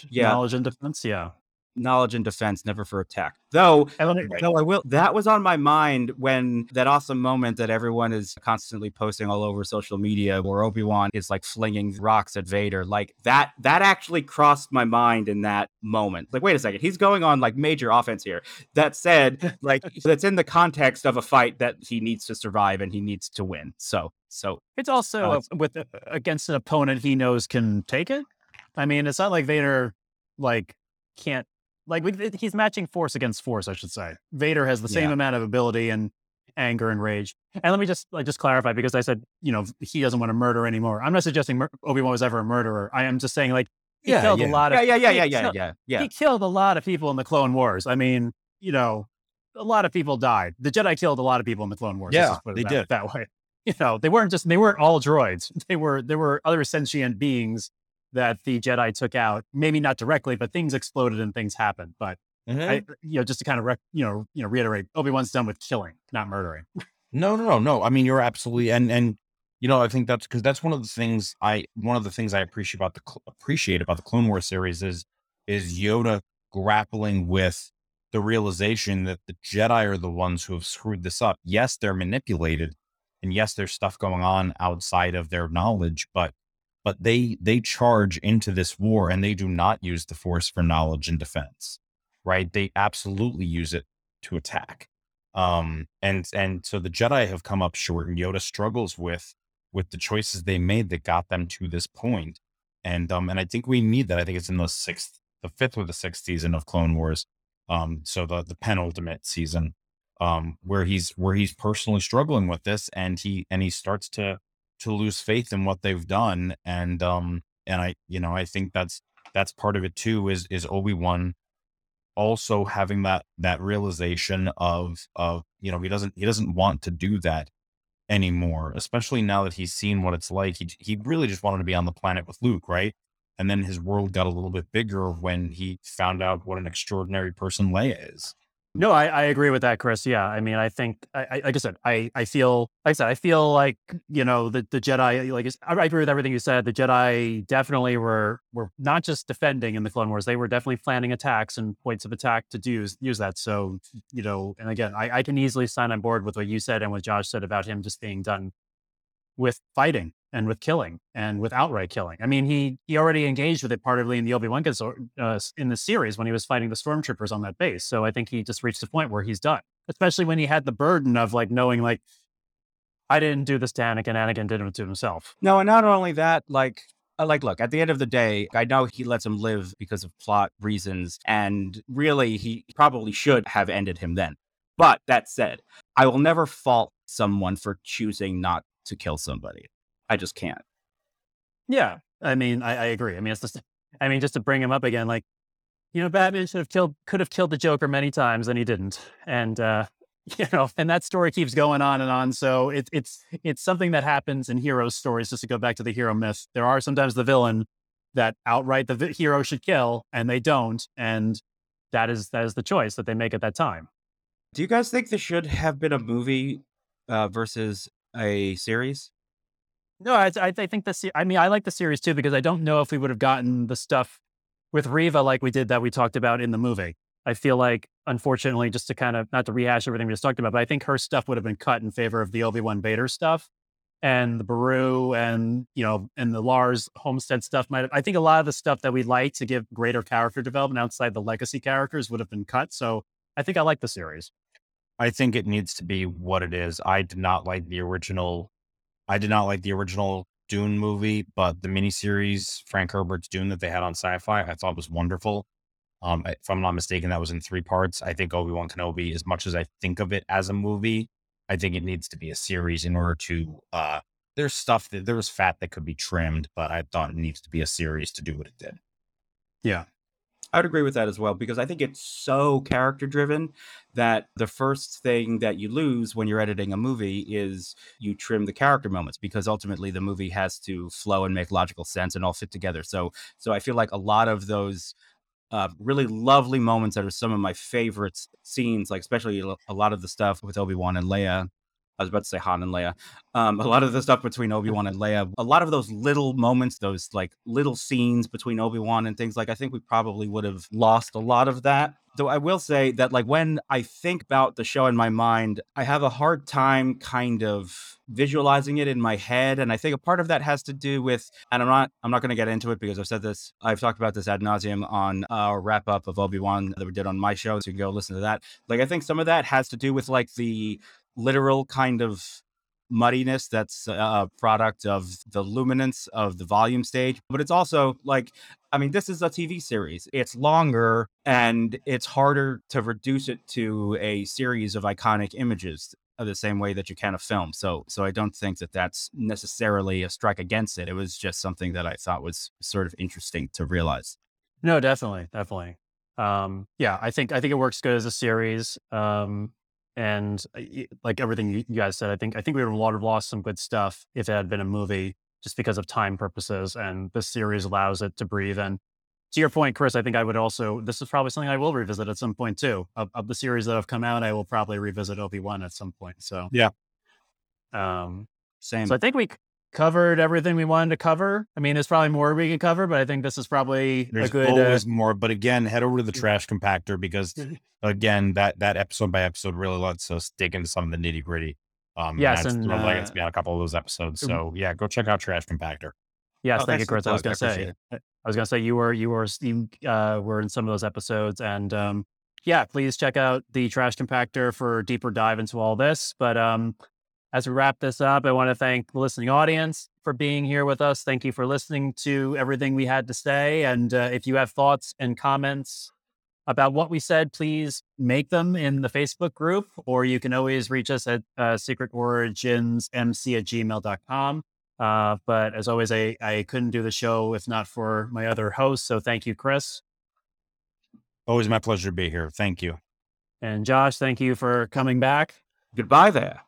Yeah. Knowledge and defense. Yeah. Knowledge and defense, never for attack. Though, though I will, that was on my mind when that awesome moment that everyone is constantly posting all over social media, where Obi Wan is like flinging rocks at Vader. Like that, that actually crossed my mind in that moment. Like, wait a second, he's going on like major offense here. That said, *laughs* like that's in the context of a fight that he needs to survive and he needs to win. So, so It's also uh, with against an opponent he knows can take it. I mean, it's not like Vader like can't like we- he's matching force against force. I should say Vader has the same Yeah. amount of ability and anger and rage. And let me just like just clarify because I said you know he doesn't want to murder anymore. I'm not suggesting Mur- Obi Wan was ever a murderer. I am just saying like he Yeah, killed yeah. a lot of yeah, yeah, yeah, yeah, yeah, killed- yeah, yeah. He killed a lot of people in the Clone Wars. I mean, you know, a lot of people died. The Jedi killed a lot of people in the Clone Wars. Yeah, put it they that, did. that way. *laughs* You know, they weren't just they weren't all droids. They were there were other sentient beings that the Jedi took out. Maybe not directly, but things exploded and things happened. But I, mm-hmm. you know, just to kind of rec- you know, you know, reiterate, Obi Wan's done with killing, not murdering. No, no, no, no. I mean, you're absolutely and and you know, I think that's because that's one of the things I one of the things I appreciate about the appreciate about the Clone Wars series is is Yoda grappling with the realization that the Jedi are the ones who have screwed this up. Yes, they're manipulated, and yes, there's stuff going on outside of their knowledge, but but they they charge into this war and they do not use the Force for knowledge and defense, right? They absolutely use it to attack um and and so the jedi have come up short and yoda struggles with with the choices they made that got them to this point and um and i think we need that i think it's in the sixth the fifth or the sixth season of clone wars um so the the penultimate season um where he's where he's personally struggling with this and he and he starts to to lose faith in what they've done and um and i you know i think that's that's part of it too is is obi-wan also having that that realization of of you know he doesn't he doesn't want to do that anymore especially now that he's seen what it's like. He he really just wanted to be on the planet with Luke right? And then his world got a little bit bigger when he found out what an extraordinary person Leia is No, I, I agree with that, Chris. Yeah, I mean, I think, I, I, like I said, I, I feel, like I said, I feel like you know the the Jedi, like it's- I agree with everything you said. The Jedi definitely were were not just defending in the Clone Wars; they were definitely planning attacks and points of attack to use use that. So you know, and again, I, I can easily sign on board with what you said and what Josh said about him just being done with fighting and with killing and with outright killing. I mean, he he already engaged with it partly in the Obi Wan uh, in the series when he was fighting the stormtroopers on that base. So I think he just reached the point where he's done, especially when he had the burden of like knowing like I didn't do this to Anakin, Anakin did it to himself. No, and not only that, like, uh, like, look, at the end of the day, I know he lets him live because of plot reasons, and really, he probably should have ended him then. But that said, I will never fault someone for choosing not to kill somebody. I just can't. Yeah, I mean, I, I agree. I mean, it's just, I mean, just to bring him up again, like you know, Batman should have killed, could have killed the Joker many times, and he didn't. And uh, *laughs* you know, and that story keeps going on and on. So it's it's it's something that happens in hero stories. Just to go back to the hero myth, there are sometimes the villain that outright the vi- hero should kill, and they don't, and that is that is the choice that they make at that time. Do you guys think this should have been a movie uh, versus a series? No, I, I, think the I mean, I like the series too because I don't know if we would have gotten the stuff with Reva like we did that we talked about in the movie. I feel like, unfortunately, just to kind of not to rehash everything we just talked about, but I think her stuff would have been cut in favor of the Obi Wan Vader stuff and the Beru and you know and the Lars Homestead stuff. Might have, I think a lot of the stuff that we like to give greater character development outside the legacy characters would have been cut. So I think I like the series. I think it needs to be what it is. I did not like the original. I did not like the original Dune movie, but the miniseries Frank Herbert's Dune that they had on Sci-Fi, I thought was wonderful. Um, if I'm not mistaken, that was in three parts. I think Obi Wan Kenobi, as much as I think of it as a movie, I think it needs to be a series in order to. Uh, there's stuff that there was fat that could be trimmed, but I thought it needs to be a series to do what it did. Yeah. I would agree with that as well because I think it's so character driven that the first thing that you lose when you're editing a movie is you trim the character moments because ultimately the movie has to flow and make logical sense and all fit together. So so I feel like a lot of those uh, really lovely moments that are some of my favorite scenes, like especially a lot of the stuff with Obi Wan and Leia, I was about to say Han and Leia. Um, a lot of the stuff between Obi Wan and Leia, a lot of those little moments, those like little scenes between Obi Wan and things like, I think we probably would have lost a lot of that. Though I will say that, like, when I think about the show in my mind, I have a hard time kind of visualizing it in my head, and I think a part of that has to do with, and I'm not, I'm not going to get into it because I've said this, I've talked about this ad nauseum on our wrap up of Obi Wan that we did on my show, so you can go listen to that. Like, I think some of that has to do with like the literal kind of muddiness that's a product of the luminance of the volume stage but it's also like i mean this is a tv series. It's longer and it's harder to reduce it to a series of iconic images the same way that you can a film. So so i don't think that that's necessarily a strike against it. It was just something that i thought was sort of interesting to realize. No definitely definitely. Um yeah i think i think it works good as a series. Um and uh, like everything you guys said, I think I think we would have lost some good stuff if it had been a movie, just because of time purposes. And this series allows it to breathe. And to your point, Chris, I think I would also. This is probably something I will revisit at some point too. Of, of the series that have come out, I will probably revisit Obi Wan at some point. So yeah, um, same. So I think we covered everything we wanted to cover. I mean, there's probably more we could cover, but I think this is probably there's a good. Always uh, more, but again, head over to the trash compactor because again, that that episode by episode really lets us dig into some of the nitty gritty. Um, yes, and, and uh, uh, be on a couple of those episodes. So yeah, go check out Trash Compactor. Yes, Oh, thank you, thanks for the Chris. I was gonna I appreciate say, I was gonna say you were you were you uh, were in some of those episodes, and um, yeah, please check out the Trash Compactor for a deeper dive into all this. But um, as we wrap this up, I want to thank the listening audience for being here with us. Thank you for listening to everything we had to say. And uh, if you have thoughts and comments about what we said, please make them in the Facebook group, or you can always reach us at uh, secretoriginsmc at gmail.com. Uh, but as always, I, I couldn't do the show if not for my other hosts. So thank you, Chris. Always my pleasure to be here. Thank you. And Josh, thank you for coming back. Goodbye there.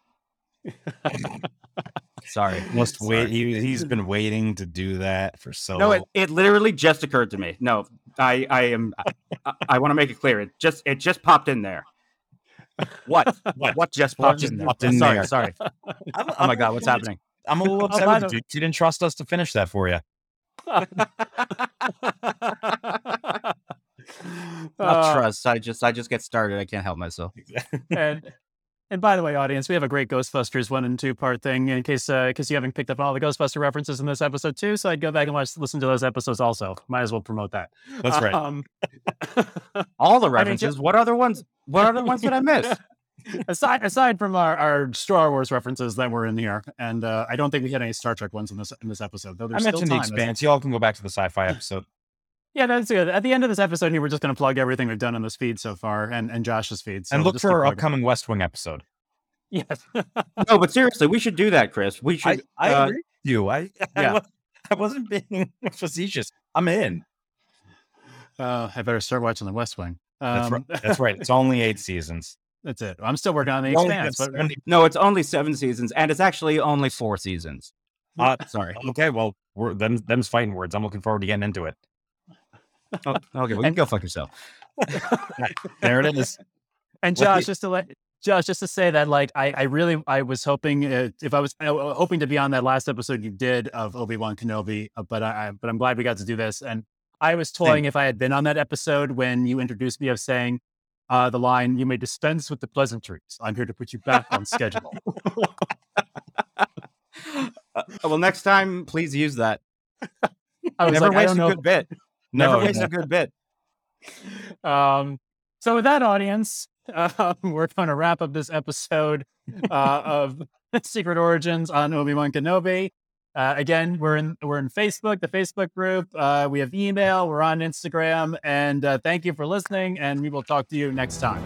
Sorry. Must Sorry. wait. He, he's been waiting to do that for so. Long. No, it, it literally just occurred to me. No, I I am I, I want to make it clear. It just it just popped in there. What? What, what just What popped just in there? popped in sorry, there? sorry. I'm, Oh my god, what's happening? I'm a little upset by with you. You didn't trust us to finish that for you. *laughs* Not Uh, trust. I just I just get started. I can't help myself. *laughs* and and by the way, audience, we have a great Ghostbusters one and two part thing in case uh, case you haven't picked up all the Ghostbuster references in this episode too. So I'd go back and watch listen to those episodes also. Might as well promote that. That's right. Um, *laughs* All the I mean, references. what other ones? What other ones did I miss? *laughs* aside aside from our, our Star Wars references that were in here, and uh, I don't think we had any Star Trek ones in this in this episode. Though I mentioned the expanse. Y'all can go back to the sci-fi episode. Yeah, that's good. At the end of this episode, here we're just going to plug everything we've done on this feed so far, and and Josh's feed. So and we'll look for our plugging. upcoming West Wing episode. Yes. no, but seriously, we should do that, Chris. We should. I, I uh, agree with you. I, *laughs* I, yeah. wa- I wasn't being *laughs* facetious. I'm in. uh, I better start watching The West Wing. That's Um, right. That's right. It's only eight seasons. *laughs* That's it. I'm still working on the Only expanse. But, no, it's only seven seasons, and it's actually only four seasons. Uh, Sorry. okay, well, we're, them, them's fighting words. I'm looking forward to getting into it. Oh, okay, well, you can go fuck yourself. *laughs* There it is. and Josh, just to let Josh, just to say that, like, I, I really, I was hoping uh, if I was uh, hoping to be on that last episode you did of Obi Wan Kenobi, uh, but I, I, but I'm glad we got to do this. And I was toying if I had been on that episode when you introduced me of saying uh, the line, "You may dispense with the pleasantries. I'm here to put you back on schedule." *laughs* Uh, well, next time, please use that. I was Never like, I waste don't a know. good bit. Never No, waste no. a good bit. Um, so with that audience, uh, *laughs* we're going to wrap up this episode uh, of *laughs* Secret Origins on Obi Wan Kenobi. Uh, again, we're in we're in Facebook, the Facebook group. Uh, we have email. We're on Instagram, and uh, thank you for listening. And we will talk to you next time.